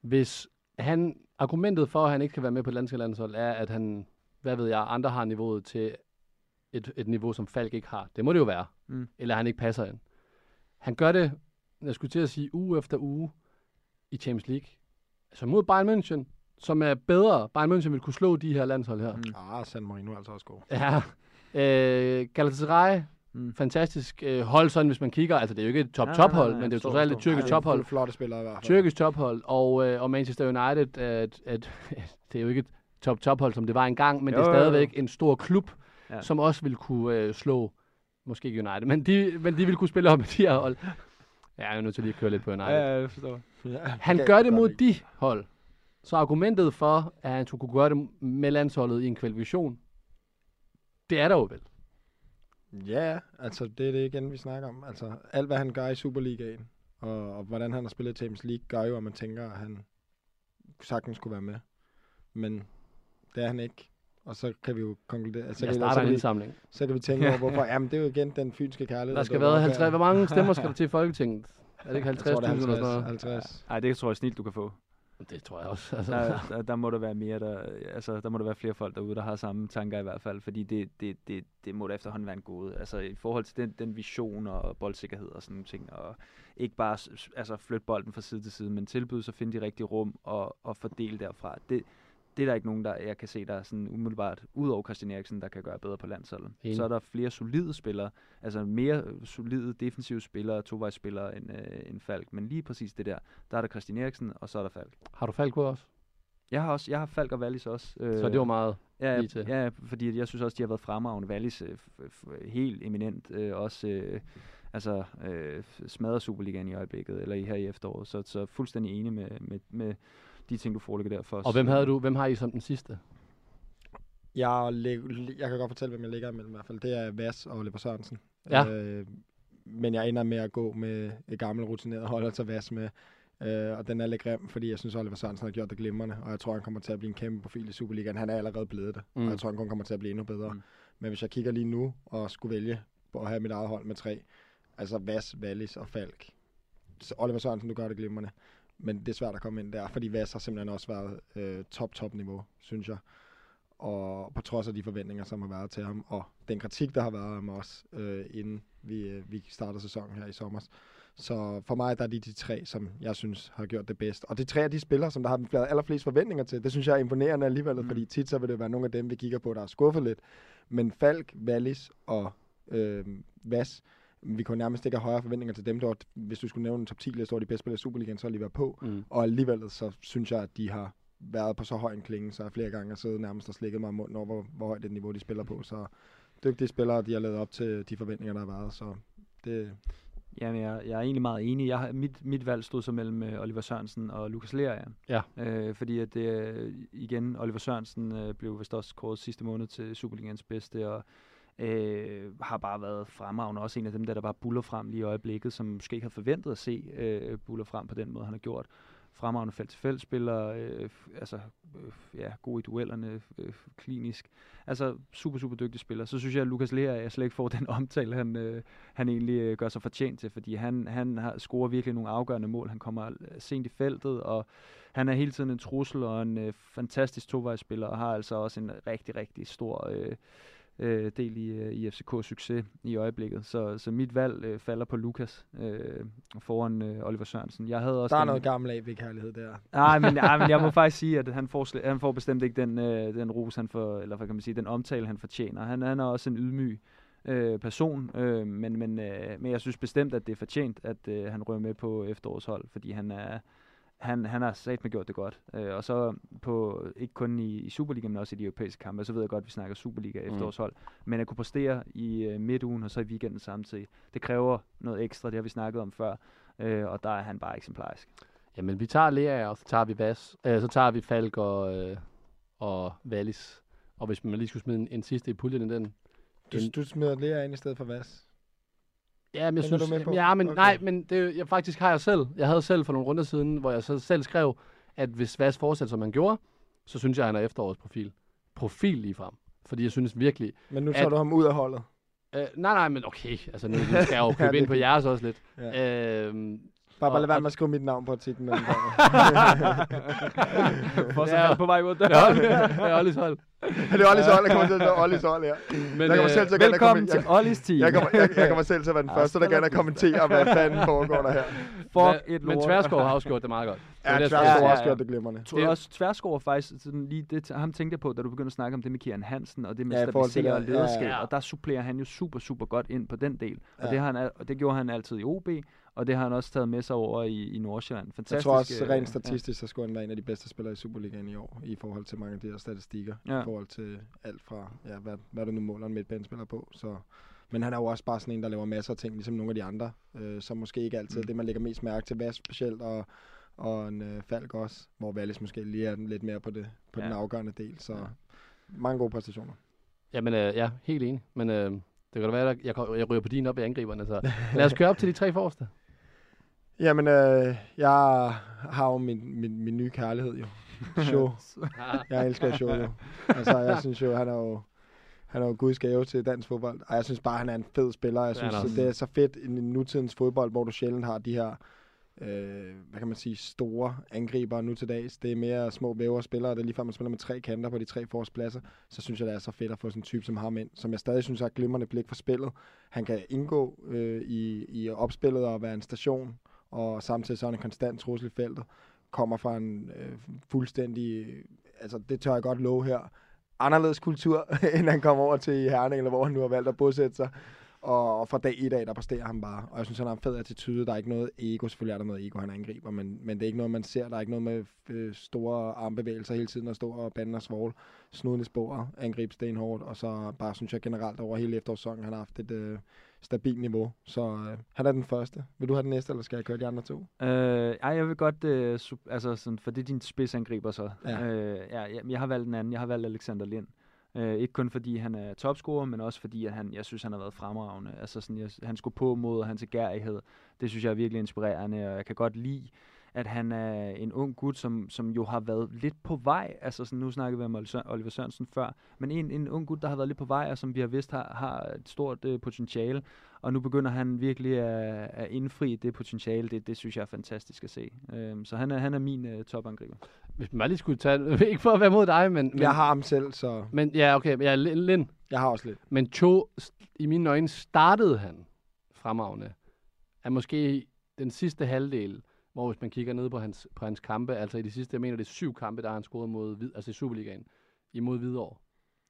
Hvis han, argumentet for, at han ikke kan være med på det danske landshold, er, at han, hvad ved jeg, andre har niveauet til et, et niveau, som Falk ikke har. Det må det jo være. Mm. Eller han ikke passer ind. Han gør det, jeg skulle til at sige, uge efter uge i Champions League. Altså mod Bayern München, som er bedre. Bayern München vil kunne slå de her landshold her. Mm. Ah, San Marino er altså også god. Ja. Øh, Galatasaray, Mm. fantastisk øh, hold, sådan hvis man kigger. Altså, det er jo ikke et top-top-hold, men det er jo trods alt et tyrkisk tophold. Flotte spillere i hvert fald. Tyrkisk tophold, og, øh, og Manchester United, at, at, det er jo ikke et top-top-hold, som det var engang, men Jo, det er jo, jo. stadigvæk en stor klub. Ja. som også vil kunne øh, slå, måske ikke United, men de, men de vil kunne spille op med de her hold. Ja, jeg er nødt til lige at køre lidt på United. Ja, jeg forstår. Ja, Han gør det mod lide. de hold. Så argumentet for, at han skulle kunne gøre det med landsholdet i en kvalifikation, det er der jo vel. Ja, altså det er det igen, vi snakker om. Altså alt, hvad han gør i Superligaen, og, og hvordan han har spillet i Champions League, gør jo, at man tænker, at han sagtens skulle være med. Men det er han ikke. Og så kan vi jo konkludere... Så Jeg kan, starter så, en kan vi, indsamling. så kan vi tænke over, hvorfor... Jamen, det er jo igen den fynske kærlighed. Der skal være op 50, her. hvor mange stemmer skal der til i Folketinget? Er det ikke Jeg tror, 50.000 det er eller sådan noget? 50. 50. Ej, det tror jeg snilt, du kan få. Det tror jeg også. Altså, Der, der, der, må der være mere, der, altså, der må der være flere folk derude, der har samme tanker i hvert fald, fordi det, det, det, det må da efterhånden være en gode. Altså i forhold til den, den vision og boldsikkerhed og sådan nogle ting, og ikke bare altså, flytte bolden fra side til side, men tilbyde sig at finde de rigtige rum og, og fordele derfra. Det, det er der ikke nogen, der jeg kan se, der er sådan umiddelbart, ud over Christian Eriksen, der kan gøre bedre på landsholdet. Enig. Så er der flere solide spillere, altså mere solide defensive spillere, tovejsspillere end, øh, end Falk, men lige præcis det der, der er der Christian Eriksen, og så er der Falk. har du Falk på også? Jeg har også, jeg har Falk og Wallis også. Øh, Så det var meget. ja, lige til. ja, fordi jeg synes også, de har været fremragende. Wallis øh, helt eminent. Øh, også øh, altså, øh, smadrer Superligaen i øjeblikket, eller i her i efteråret. Så, så fuldstændig enig med, med, med de ting, du forelægger der for os. Og hvem havde du? Hvem har I som den sidste? Jeg, jeg kan godt fortælle, hvem jeg ligger imellem i hvert fald. Det er Vas og Oliver Sørensen. Ja. Øh, men jeg ender med at gå med et gammelt rutineret hold tage Vas med. Øh, og den er lidt grim, fordi jeg synes, Oliver Sørensen har gjort det glimrende. Og jeg tror, han kommer til at blive en kæmpe profil i Superligaen. Han er allerede blevet det. Mm. Og jeg tror, han kun kommer til at blive endnu bedre. Mm. Men hvis jeg kigger lige nu og skulle vælge på at have mit eget hold med tre, altså Vas, Wallis og Falk. Så Oliver Sørensen, du gør det glimrende. Men det er svært at komme ind der, fordi Vas har simpelthen også været øh, top, top niveau, synes jeg. Og på trods af de forventninger, som har været til ham, og den kritik, der har været ham også, øh, inden vi, øh, vi startede sæsonen her i sommer, Så for mig der er de de tre, som jeg synes har gjort det bedst. Og er tre af de spillere, som der har været allerflest forventninger til. Det synes jeg er imponerende alligevel, mm. fordi tit så vil det være nogle af dem, vi kigger på, der er skuffet lidt. Men Falk, Wallis og øh, Vas, vi kunne nærmest ikke have højere forventninger til dem. Der hvis du skulle nævne en top 10 liste over de bedste spillere i Superligaen, så er de været på. Mm. Og alligevel så synes jeg, at de har været på så høj en klinge, så jeg flere gange har siddet nærmest og slikket mig om munden over, hvor, hvor højt det niveau, de spiller på. Så dygtige spillere, de har lavet op til de forventninger, der har været. Så det, Jamen, jeg, jeg er egentlig meget enig. Jeg, har- mit, mit valg stod så mellem øh, Oliver Sørensen og Lukas Lea. Ja. Øh, fordi at det, øh, igen, Oliver Sørensen øh, blev vist også kåret sidste måned til Superligans bedste, og øh, har bare været fremragende. Også en af dem, der, der bare buller frem lige i øjeblikket, som måske ikke havde forventet at se øh, buller frem på den måde, han har gjort. Fremragende felt-til-felt spiller, øh, altså øh, ja, god i duellerne, øh, klinisk. Altså super, super dygtig spiller. Så synes jeg, at Lukas Lea jeg slet ikke får den omtale, han, øh, han egentlig øh, gør sig fortjent til, fordi han, han har, scorer virkelig nogle afgørende mål. Han kommer øh, sent i feltet, og han er hele tiden en trussel og en øh, fantastisk tovejsspiller, og har altså også en rigtig, rigtig stor øh, øh, del i, øh, i FCK's succes i øjeblikket. Så, så mit valg øh, falder på Lukas øh, foran øh, Oliver Sørensen. Jeg havde også der er den- noget gammel af kærlighed der. Nej, men, nej, men jeg må faktisk sige, at han får, han får bestemt ikke den, øh, den ros, han får, eller hvad kan man sige, den omtale, han fortjener. Han, han er også en ydmyg øh, person, øh, men, men, øh, men jeg synes bestemt, at det er fortjent, at øh, han rører med på efterårshold, fordi han er han, han har sat med gjort det godt. Øh, og så på, ikke kun i, i Superliga, men også i de europæiske kampe. Så ved jeg godt, at vi snakker Superliga efterårshold. Men at kunne præstere i øh, midtugen og så i weekenden samtidig, det kræver noget ekstra. Det har vi snakket om før. Øh, og der er han bare eksemplarisk. Jamen, vi tager Lea, og så tager vi Vas. Øh, så tager vi Falk og, øh, og Wallis. Og hvis man lige skulle smide en, en sidste i puljen i den. Du, En- du smider Lea ind i stedet for Vas. Ja, men jeg er synes, du ja, men Okay. nej, men det, jeg faktisk har jeg selv. Jeg havde selv for nogle runder siden, hvor jeg så selv skrev, at hvis Vas fortsætter, som han gjorde, så synes jeg, han er efterårets profil. Profil lige frem. Fordi jeg synes virkelig... Men nu At- tager du ham ud af holdet. Øh, nej, nej, men okay. Altså, nu skal jeg jo købe Ja, ind på er jeres også lidt. Ja. Øhm, Bare, bare lad være med at skrive mit navn på artiklen. Men For så Ja. er han på vej ud af det er døren. Det er Ollis hold. det er Ollis hold, jeg kommer til at stå Ollis hold her. Men, jeg kommer øh, selv til at gerne Velkommen komme, til Ollis team. jeg, kommer, jeg, jeg kommer selv til at være den første, der gerne kommentere, hvad fanden foregår der her. Fuck et men lort. Tverskov har også gjort det meget godt. Det Ja, det, skulle har også gjort det glimrende. tror jeg også Tværsgaard faktisk, sådan lige det, ham tænkte jeg på, da du begyndte at snakke om det med Kieran Hansen, og det med Ja, stabilisere og det, lederskab, og der supplerer han jo super, super godt ind på den del. Og, det, har han, og det gjorde han altid i OB, og det har han også taget med sig over i, i Nordsjælland. Fantastisk. Jeg tror også, øh, rent statistisk, så skulle han være en af de bedste spillere i Superligaen i år, i forhold til mange af de her statistikker, Ja. i forhold til alt fra, ja, hvad, hvad du nu måler en midtbanespiller på. Så. Men han er jo også bare sådan en, der laver masser af ting, ligesom nogle af de andre, øh, som måske ikke altid er Mm. det, man lægger mest mærke til, hvad specielt, og, og en øh, Falk også, hvor Wallis måske lige er den lidt mere på, det, på Ja. den afgørende del. Så Ja. mange gode præstationer. Jamen, øh, ja, helt enig. Men øh, det kan da være, at jeg, jeg, jeg ryger på din op i angriberne. Så lad os køre op til de tre forreste. Jamen, øh, jeg har jo min, min, min nye kærlighed jo. Show. Jeg elsker show jo. Altså, jeg synes jo, han er jo, han er jo guds gave til dansk fodbold. Og jeg synes bare, han er en fed spiller. Jeg Det er synes, det er så fedt i nutidens fodbold, hvor du sjældent har de her, øh, hvad kan man sige, store angriber nu til dags. Det er mere små væver spillere. Det er lige før, man spiller med tre kanter på de tre forreste pladser. Så synes jeg, det er så fedt at få sådan en type som ham ind, som jeg stadig synes har glimrende blik for spillet. Han kan indgå øh, i, i opspillet og være en station, og samtidig så er han en konstant trussel i feltet. Kommer fra en øh, fuldstændig, altså det tør jeg godt love her, anderledes kultur, end han kom over til Herning, eller hvor han nu har valgt at bosætte sig. Og, og fra dag i dag, der præsterer han bare. Og jeg synes, han har en fed attitude. Der er ikke noget ego. Selvfølgelig er der noget ego, han angriber, men, men det er ikke noget, man ser. Der er ikke noget med øh, store armbevægelser hele tiden, og stå og bande og svogle. Snuden i sporet, angribe stenhårdt, og så bare synes jeg generelt over hele efterårssæsonen, han har haft et øh, stabilt niveau. Så øh, han er den første. Vil du have den næste, eller skal jeg køre de andre to? Øh, ej, jeg vil godt, øh, sup- altså sådan, for det er din spidsangriber så. Ja. Øh, ja, jeg, jeg har valgt en anden, jeg har valgt Alexander Lind. Øh, ikke kun fordi han er topscorer, men også fordi at han, jeg synes, han har været fremragende. Altså sådan, jeg, han skulle på mod, og hans agerighed, det synes jeg er virkelig inspirerende, og jeg kan godt lide, at han er en ung gut, som, som jo har været lidt på vej. Altså sådan, nu snakkede vi om Oliver Sø- Oliver Sørensen før, men en, en ung gut, der har været lidt på vej, og som vi har vidst har, har et stort øh, potentiale. Og nu begynder han virkelig at, at indfri det potentiale. Det, det synes jeg er fantastisk at se. Øhm, så han er, han er min øh, topangriber. Hvis man bare lige skulle tage... Ikke for at være mod dig, men... men Jeg har ham selv, så Men ja, okay. Ja, Lind. Lind. jeg har også lidt. Men Cho, i mine øjne, startede han fremragende. Er måske den sidste halvdel, hvor hvis man kigger ned på hans, på hans kampe, altså i de sidste, jeg mener det er syv kampe, der har han scoret mod, Hvid- altså i Superligaen, imod Hvidovre.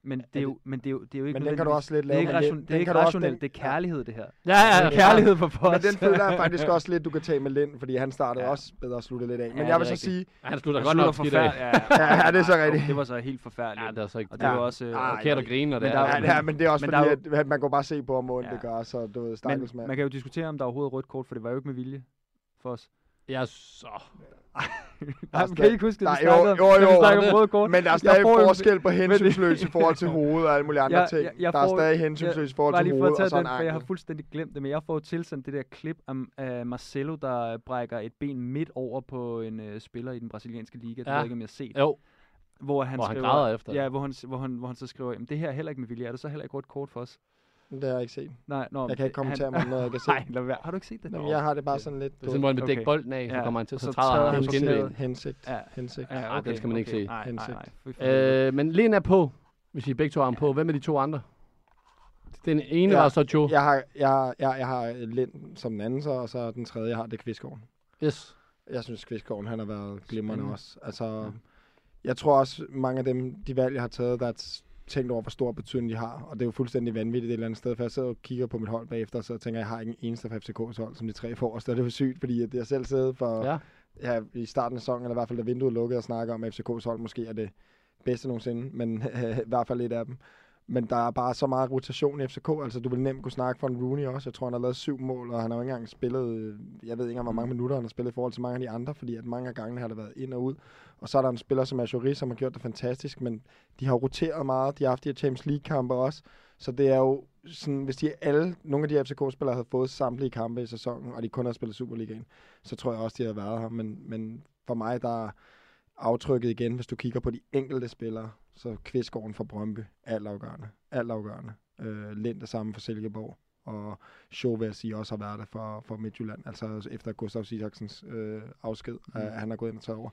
Men det er jo, men det er jo, det er jo ikke Men den kan du også lidt det er lave. ikke, ration, det er ikke rationelt, den- det er kærlighed, det her. Ja, ja, er kærlighed for Men os. den føler jeg faktisk også lidt, du kan tage med Lind, fordi han startede Ja. også bedre og sluttede lidt af. Men Ja, jeg vil er så rigtigt. sige, Han slutter Og godt nok skidt af. Ja, Ja, det er så rigtigt. Det var så helt forfærdeligt. Ja, det er så ikke Og det var Ja. også... øh, Ej, forkert at grine, når det Men er. der er ja, ja, men det er også Men fordi, er at, man går bare se på, hvor ondt Ja. det gør, så du ved, Men stakkels mand. man kan jo diskutere, om der overhovedet er rødt kort, for det var jo ikke med vilje for os. Ja, så. Nej, er kan I ikke huske, der at vi er- jo, jo, jo. snakkede om røde kort? Men der er Jeg stadig forskel på hensynsløs i forhold til hovedet og alle mulige andre Jeg- ting. jeg- jeg der er får- stadig hensynsløs i forhold til for hovedet tage og sådan den, for jeg har fuldstændig glemt det, men jeg får jo tilsendt det der klip af, af Marcelo, der brækker et ben midt over på en uh, spiller i den brasilianske liga. Det Ja. ved jeg ikke, om jeg har set. Jo, Hvor han, hvor han skriver, græder efter. Ja, hvor han, hvor, han, hvor han så skriver, det her er heller ikke med vilje. Er det så heller ikke rødt kort for os? Det har jeg ikke set. Nej, nå, Jeg kan ikke kommentere mig om noget, jeg kan se. Nej, lad være. Har du ikke set det? Jamen, jeg har det bare sådan lidt... Det er sådan, hvor han vil dække Okay. bolden af, så Ja, kommer han til, så så træder han han på skinbenet. hensigt. Hensigt. Ja. Hensigt. Ja, Ah, den skal man ikke se. Nej, nej, Hensigt. nej. Helvede. Øh, men Len er på, hvis I begge to har ham på. Hvem er de to andre? Den ene Ja, var så Joe. Jeg har, jeg, jeg, jeg har Lind som den anden så, og så den tredje, jeg har, det er Kvistgården. Yes. Jeg synes, Kvistgården, han har været glimrende også. Altså, jeg tror også, mange af dem, de valg, jeg har taget, der er tænkt over, hvor stor betydning de har. Og det er jo fuldstændig vanvittigt et eller andet sted, for jeg sidder og kigger på mit hold bagefter, og så tænker jeg, jeg har ikke en eneste fra FCK's hold, som de tre forreste. Og det er jo sygt, fordi at jeg selv sidder for, Ja. ja, i starten af sæsonen, eller i hvert fald da vinduet lukkede, og snakker om, at FCK's hold måske er det bedste nogensinde, men i hvert fald lidt af dem. Men der er bare så meget rotation i FCK, altså du vil nemt kunne snakke for en Rooney også. Jeg tror, han har lavet syv mål, og han har jo ikke engang spillet, øh, jeg ved ikke engang, hvor mange minutter han har spillet i forhold til mange af de andre, fordi at mange af gangene har det været ind og ud. Og så er der en spiller som Ajuri, som har gjort det fantastisk, men de har roteret meget, de har haft de her Champions League-kampe også, så det er jo sådan, hvis de alle, nogle af de FCK-spillere havde fået samtlige kampe i sæsonen, og de kun har spillet Superligaen, så tror jeg også, de havde været her. Men, men for mig, der er aftrykket igen, hvis du kigger på de enkelte spillere, så Kvistgården for Brøndby, alt afgørende. Alt afgørende. Øh, Lind det samme for Silkeborg. Og Show vil jeg sige også har været det for, for Midtjylland, altså efter Gustav Isaksens øh, afsked, mm. at han er gået ind og taget over.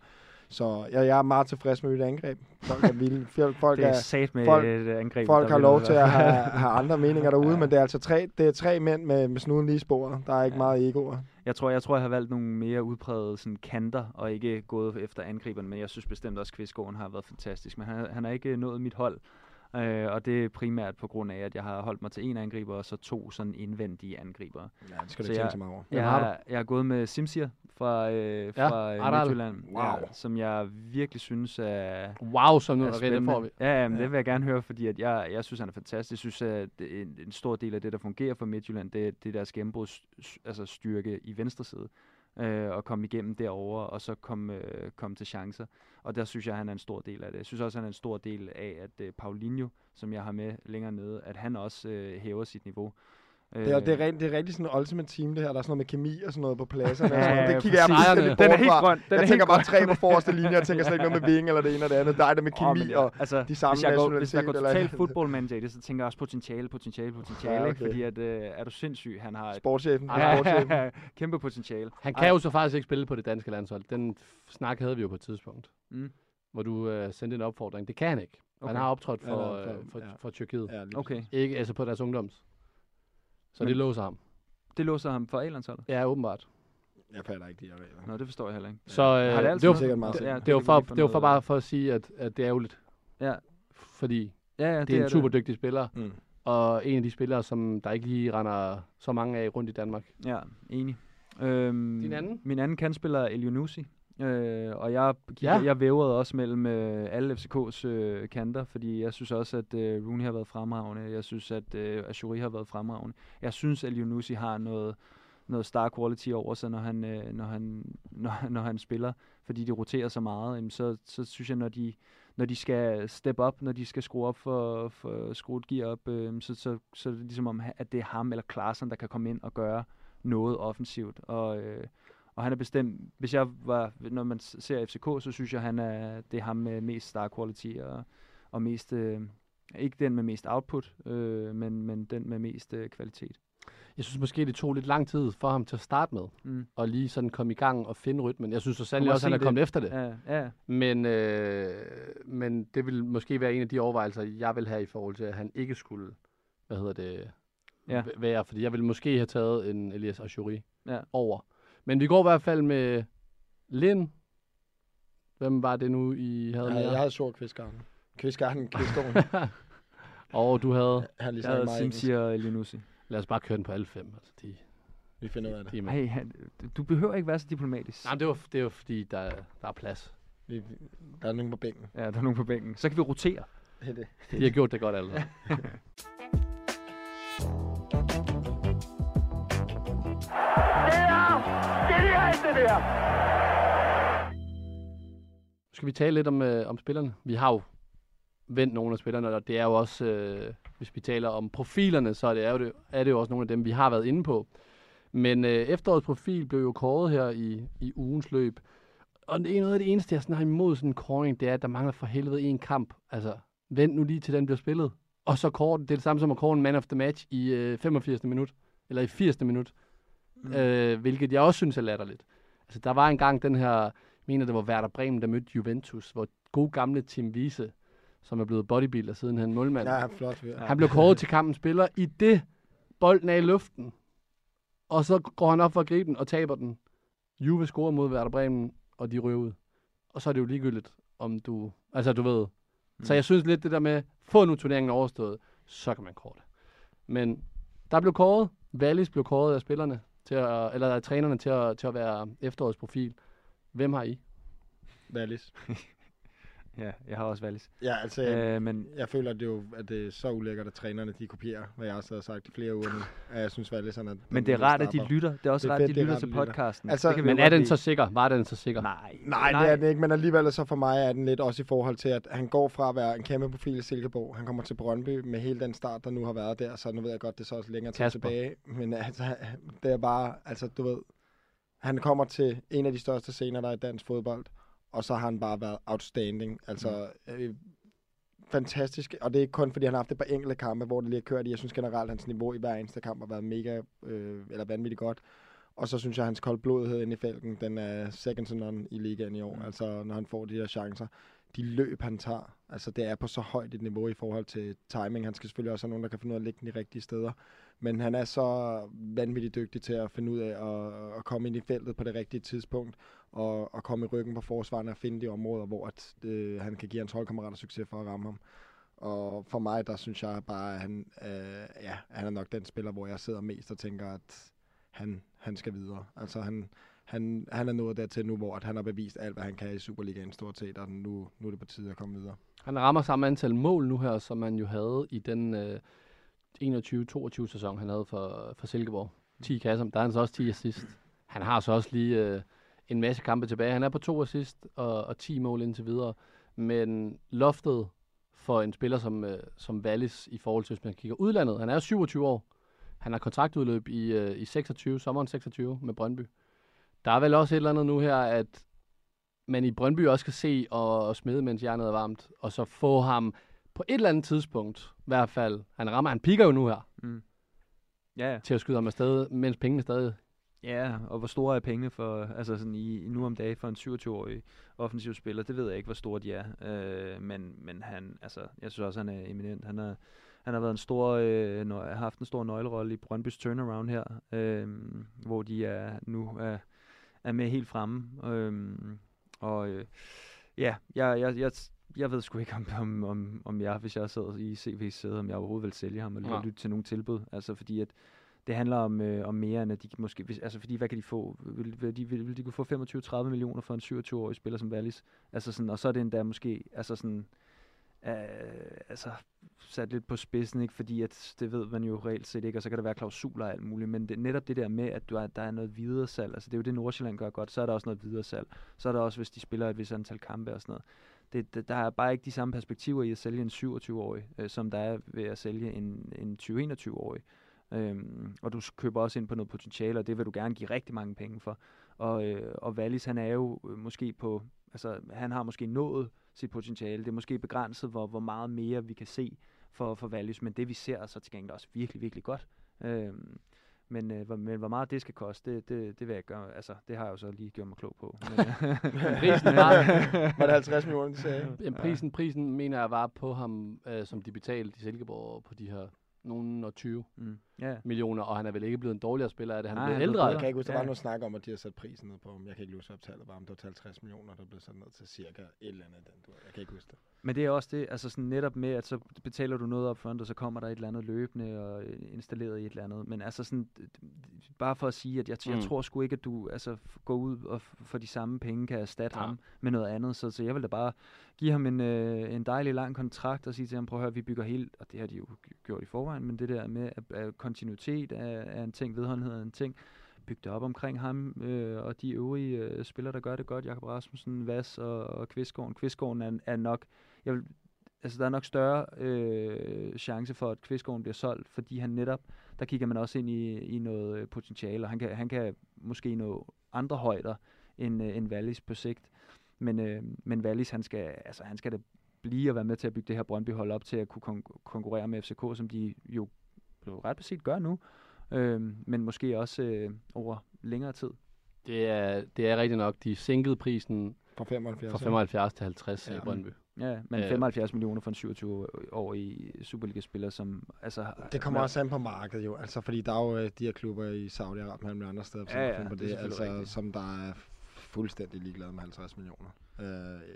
Så jeg, jeg er meget tilfreds med mit angreb. Folk er vilde. Folk, folk Det er er, sat med folk- et angreb. Folk har lov til at have, have andre meninger derude, men det er altså tre, det er tre mænd med, med snuden lige sporet. Der er ikke Ja. meget egoer. Jeg tror, jeg tror, jeg har valgt nogle mere udprægede sådan, kanter, og ikke gået efter angriberne, men jeg synes bestemt også, at Kvistgården har været fantastisk. Men han, han har ikke nået mit hold, øh, og det er primært på grund af, at jeg har holdt mig til en angriber, og så to sådan indvendige angriber. Ja, det skal Så du jeg- tænke så meget over. Jeg, har jeg har gået med Simsir fra, øh, fra ja, er du. Midtjylland, ja, Wow. som jeg virkelig synes er, Wow, som nu er er det får vi. Ja, ja, men Ja. det vil jeg gerne høre, fordi at jeg, jeg synes, han er fantastisk. Jeg synes, at det- en, en stor del af det, der fungerer for Midtjylland, det, det er deres gennembruds altså styrke i venstre side. Øh, og komme igennem derover og så komme, øh, komme til chancer. Og der synes jeg, at han er en stor del af det. Jeg synes også, at han er en stor del af, at øh, Paulinho, som jeg har med længere nede, at han også øh, hæver sit niveau. Det er, det, er rent, det er rigtig sådan en ultimate team, det her. Der er sådan noget med kemi og sådan noget på pladserne. Ja, og sådan noget. det kigger jeg præcis. fuldstændig Den er helt grøn. Den Jeg tænker bare tre på forreste linje, jeg tænker slet ikke noget med ving eller det ene eller det andet. Der er det med kemi men ja, og altså, de samme hvis jeg går, hvis der går totalt football manager i det, så tænker jeg også potentiale, potentiale, potentiale, Ja, okay. fordi at, øh, er du sindssyg, han har et sportschefen. ja, sportschefen. kæmpe potentiale. Han kan jo så faktisk ikke spille på det danske landshold. Den snak havde vi jo på et tidspunkt, Mm. hvor du øh, sendte en opfordring. Det kan han ikke. Okay. Han har optrådt Ja, for, ja, øh, for- for, ja. for Tyrkiet. Ja, Okay, Ikke altså på deres ungdoms. Så Men- det låser ham. det låser ham for A-landsholdet. Ja, åbenbart. Jeg fatter ikke de her regler. Nå, det forstår jeg heller ikke. Så øh, Har det det, altid var, sikkert meget det, det, var for, det var for bare for at sige, at, at det er ærgerligt. Ja, Fordi ja, ja det, det er en super dygtig spiller, Mm. og en af de spillere, som der ikke lige render så mange af rundt i Danmark. Ja, enig. Øhm, Din anden? Min anden kandspiller er Elionusi. Øh, og jeg, Ja. ja. jeg vævrede også mellem øh, alle FCK's øh, kanter, fordi jeg synes også, at øh, Rooney har været fremragende. Jeg synes, at øh, Ashuri har været fremragende. Jeg synes, at Elionusi har noget, noget star quality over sig, når han, øh, når han, når, når han spiller, fordi de roterer så meget. Jamen, så, så synes jeg, når de, når de skal step up, når de skal skrue op for, for skrue et gear op, øh, så, så, så er det ligesom om, at det er ham eller Klaassen, der kan komme ind og gøre noget offensivt. Og, øh, og han er bestemt, hvis jeg var, når man ser FCK, så synes jeg, han er, det er ham med mest star quality og, og mest, øh, ikke den med mest output, øh, men, men den med mest øh, kvalitet. Jeg synes måske, det tog lidt lang tid for ham til at starte med, Mm. og lige sådan komme i gang og finde rytmen. Jeg synes så sandelig også, at han er kommet det. efter det. Ja, ja, Men, øh, men det vil måske være en af de overvejelser, jeg vil have i forhold til, at han ikke skulle, hvad hedder det, Ja. være. Fordi jeg ville måske have taget en Elias Ashuri Ja. over. Men vi går i hvert fald med Lind. Hvem var det nu, I havde Jeg, med? jeg havde sort kvistgarden. Kvistgarden, kvistgården. Og du havde... Han lige Jeg havde. Simsi og Elinussi. Lad os bare køre den på alle fem. Altså, de, Vi finder ud af det. Hey, han, du behøver ikke være så diplomatisk. Nej, det var, det var fordi, der, der er plads. Vi, der er nogen på bænken. Ja, der er nogen på bænken. Så kan vi rotere. Det er det. De har gjort det godt allerede. Nu skal vi tale lidt om, øh, om spillerne. Vi har jo vendt nogle af spillerne, og det er jo også, øh, hvis vi taler om profilerne, så er det, er, jo det, er det jo også nogle af dem, vi har været inde på. Men øh, efterårets profil blev jo kåret her i, i ugens løb. Og det er noget af det eneste, jeg sådan har imod sådan en kåring, det er, at der mangler for helvede en kamp. Altså, vent nu lige til den bliver spillet. Og så den. Det er det samme som at kåre en man of the match i øh, 85. minut. Eller i 80. minut. Mm. Øh, hvilket jeg også synes er latterligt. Altså, der var engang den her, mener det var Werder Bremen, der mødte Juventus, hvor god gamle Tim Wiese, som er blevet bodybuilder siden han målmand. Ja, flot. Ja. Han blev kåret til kampens spiller i det bolden er i luften. Og så går han op for at gribe den og taber den. Juve scorer mod Werder Bremen, og de ryger ud. Og så er det jo ligegyldigt, om du... Altså, du ved. Mm. Så jeg synes lidt det der med, få nu turneringen overstået, så kan man kåre det. Men der blev kåret. Wallis blev kåret af spillerne, til at, eller trænerne til at, til at være efterårets profil. Hvem har I? Wallis. Ja, jeg har også Wallis. Ja, altså, jeg, Øh, men jeg føler, at det, jo, at det er så ulækkert, at trænerne de kopierer, hvad jeg også har sagt i flere uger nu. At jeg synes, Wallis han er... Men det er rart, at de lytter. Det er også Det er rart, at de det er lytter rart, til podcasten. Altså, det kan Men er den lide. så sikker? Var den så sikker? Nej. Nej, Nej, det er den ikke, men alligevel så for mig er den lidt også i forhold til, at han går fra at være en kæmpe profil i Silkeborg. Han kommer til Brøndby med hele den start, der nu har været der, så nu ved jeg godt, det er så også længere tid Kasper. tilbage. Men altså, det er bare, altså du ved, han kommer til en af de største scener, der er i dansk fodbold, og så har han bare været outstanding. Altså, øh, fantastisk, og det er ikke kun, fordi han har haft et par enkelte kampe, hvor det lige har kørt i. Jeg synes generelt, at hans niveau i hver eneste kamp har været mega, øh, eller vanvittigt godt. Og så synes jeg, at hans koldblodighed inde i felten, den er second to none i ligaen i år. Mm. Altså, når han får de der chancer. De løb, han tager, altså det er på så højt et niveau i forhold til timing. Han skal selvfølgelig også have nogen, der kan finde ud af at lægge den de rigtige steder. Men han er så vanvittigt dygtig til at finde ud af at, at komme ind i feltet på det rigtige tidspunkt. Og, og komme i ryggen på forsvarerne og finde de områder, hvor at, øh, han kan give hans holdkammerater succes for at ramme ham. Og for mig, der synes jeg bare, at han, øh, ja, han er nok den spiller, hvor jeg sidder mest og tænker, at han, han skal videre. Altså han, han, han er nået dertil nu, hvor at han har bevist alt, hvad han kan i Superligaen stort set, og nu, nu er det på tide at komme videre. Han rammer samme antal mål nu her, som man jo havde i den øh, 21-22 sæson, han havde for, for Silkeborg. 10 kasser, der er han så også 10 assist. Han har så også lige øh, en masse kampe tilbage. Han er på to assist og, og 10 mål indtil videre. Men loftet for en spiller som, øh, som Wallis i forhold til, hvis man kigger udlandet, han er 27 år. Han har kontraktudløb i, øh, i 26, sommeren 26 med Brøndby. Der er vel også et eller andet nu her, at man i Brøndby også kan se og, og smide, mens jernet er varmt, og så få ham på et eller andet tidspunkt, i hvert fald, han rammer, han piker jo nu her, Mm. Ja, ja. til at skyde ham afsted, mens pengene stadig Ja, og hvor store er pengene for, altså sådan i, nu om dagen for en 27-årig offensiv spiller, det ved jeg ikke, hvor store de er. Øh, men, men han, altså, jeg synes også, han er eminent. Han har, han har været en stor, øh, nø- har haft en stor nøglerolle i Brøndbys turnaround her, øh, hvor de er nu er, er med helt fremme. Øh, og øh, ja, jeg, jeg, jeg, jeg ved sgu ikke, om, om, om, om jeg, hvis jeg sad i CV's sæde, om jeg overhovedet vil sælge ham og Nej. lytte til nogle tilbud. Altså fordi at det handler om, øh, om mere end at de måske, hvis, altså fordi hvad kan de få? Vil, vil, de, vil, vil de kunne få 25-30 millioner for en 27-årig spiller som Wallis? Altså sådan, og så er det endda måske, altså sådan, øh, altså sat lidt på spidsen, ikke? fordi at det ved man jo reelt set ikke, og så kan der være klausuler og alt muligt, men det, netop det der med, at du er, der er noget videre salg, altså det er jo det Nordsjælland gør godt, så er der også noget videre salg, så er der også, hvis de spiller et vis antal kampe og sådan noget. Det, det, der er bare ikke de samme perspektiver i at sælge en 27-årig, øh, som der er ved at sælge en, en 20-21-årig. Øhm, og du køber også ind på noget potentiale, og det vil du gerne give rigtig mange penge for. Og, øh, og Wallis, han er jo øh, måske på, altså han har måske nået sit potentiale. Det er måske begrænset, hvor, hvor meget mere vi kan se for, for Wallis, men det vi ser er så til gengæld også virkelig, virkelig godt. Øhm, men, øh, hvor, men hvor meget det skal koste, det, det, det vil jeg gøre. Altså, det har jeg jo så lige gjort mig klog på. Men, øh, Prisen var, Var det 50 millioner, de sagde? Jamen, prisen, prisen mener jeg var på ham, øh, som de betalte i Silkeborg på de her nogen og 20. mm. Ja. millioner, og han er vel ikke blevet en dårligere spiller af det. Han er blevet ældre. Jeg kan ikke huske, der Ja. var noget snak om, at de har sat prisen ned på ham. Jeg kan ikke huske, hvad optaget var, om det var til 50 millioner, der blev sat ned til cirka et eller andet. Den, jeg kan ikke huske det. Men det er også det, altså sådan netop med, at så betaler du noget op front, og så kommer der et eller andet løbende og øh, installeret i et eller andet. Men altså sådan, bare for at sige, at jeg, jeg Mm. tror sgu ikke, at du altså, går ud og for de samme penge kan erstatte Ja. ham med noget andet. Så, så jeg vil da bare give ham en, øh, en dejlig lang kontrakt og sige til ham, prøv at høre, vi bygger helt, og det har de jo gjort i forvejen, men det der med, at, at kontinuitet er, er en ting, vedholdenhed er en ting, bygge det op omkring ham øh, og de øvrige øh, spillere, der gør det godt. Jakob Rasmussen, Vas og, og Kvistgården. Kvistgården er, er nok, jeg vil, altså der er nok større øh, chance for, at Kvistgården bliver solgt, fordi han netop, der kigger man også ind i, i noget øh, potentiale, og han kan, han kan måske nå andre højder end, øh, end Wallis på sigt. Men, øh, men Wallis, han skal, altså, han skal da blive og være med til at bygge det her Brøndby-hold op til at kunne kon- konkurrere med FCK, som de jo, jo ret beset gør nu. Øh, men måske også øh, over længere tid. Det er, det er rigtigt nok. De sænkede prisen Fra 75. fra 75 til 50 Ja. i Brøndby. Ja, men Øh. 75 millioner for en 27 år i Superliga-spiller, som altså... Det kommer også an på markedet jo, altså fordi der er jo øh, de her klubber i Saudi-Arabien og andre steder, som, Ja, ja, på det det, altså, rigtigt. som der er fuldstændig ligeglade med 50 millioner. Øh,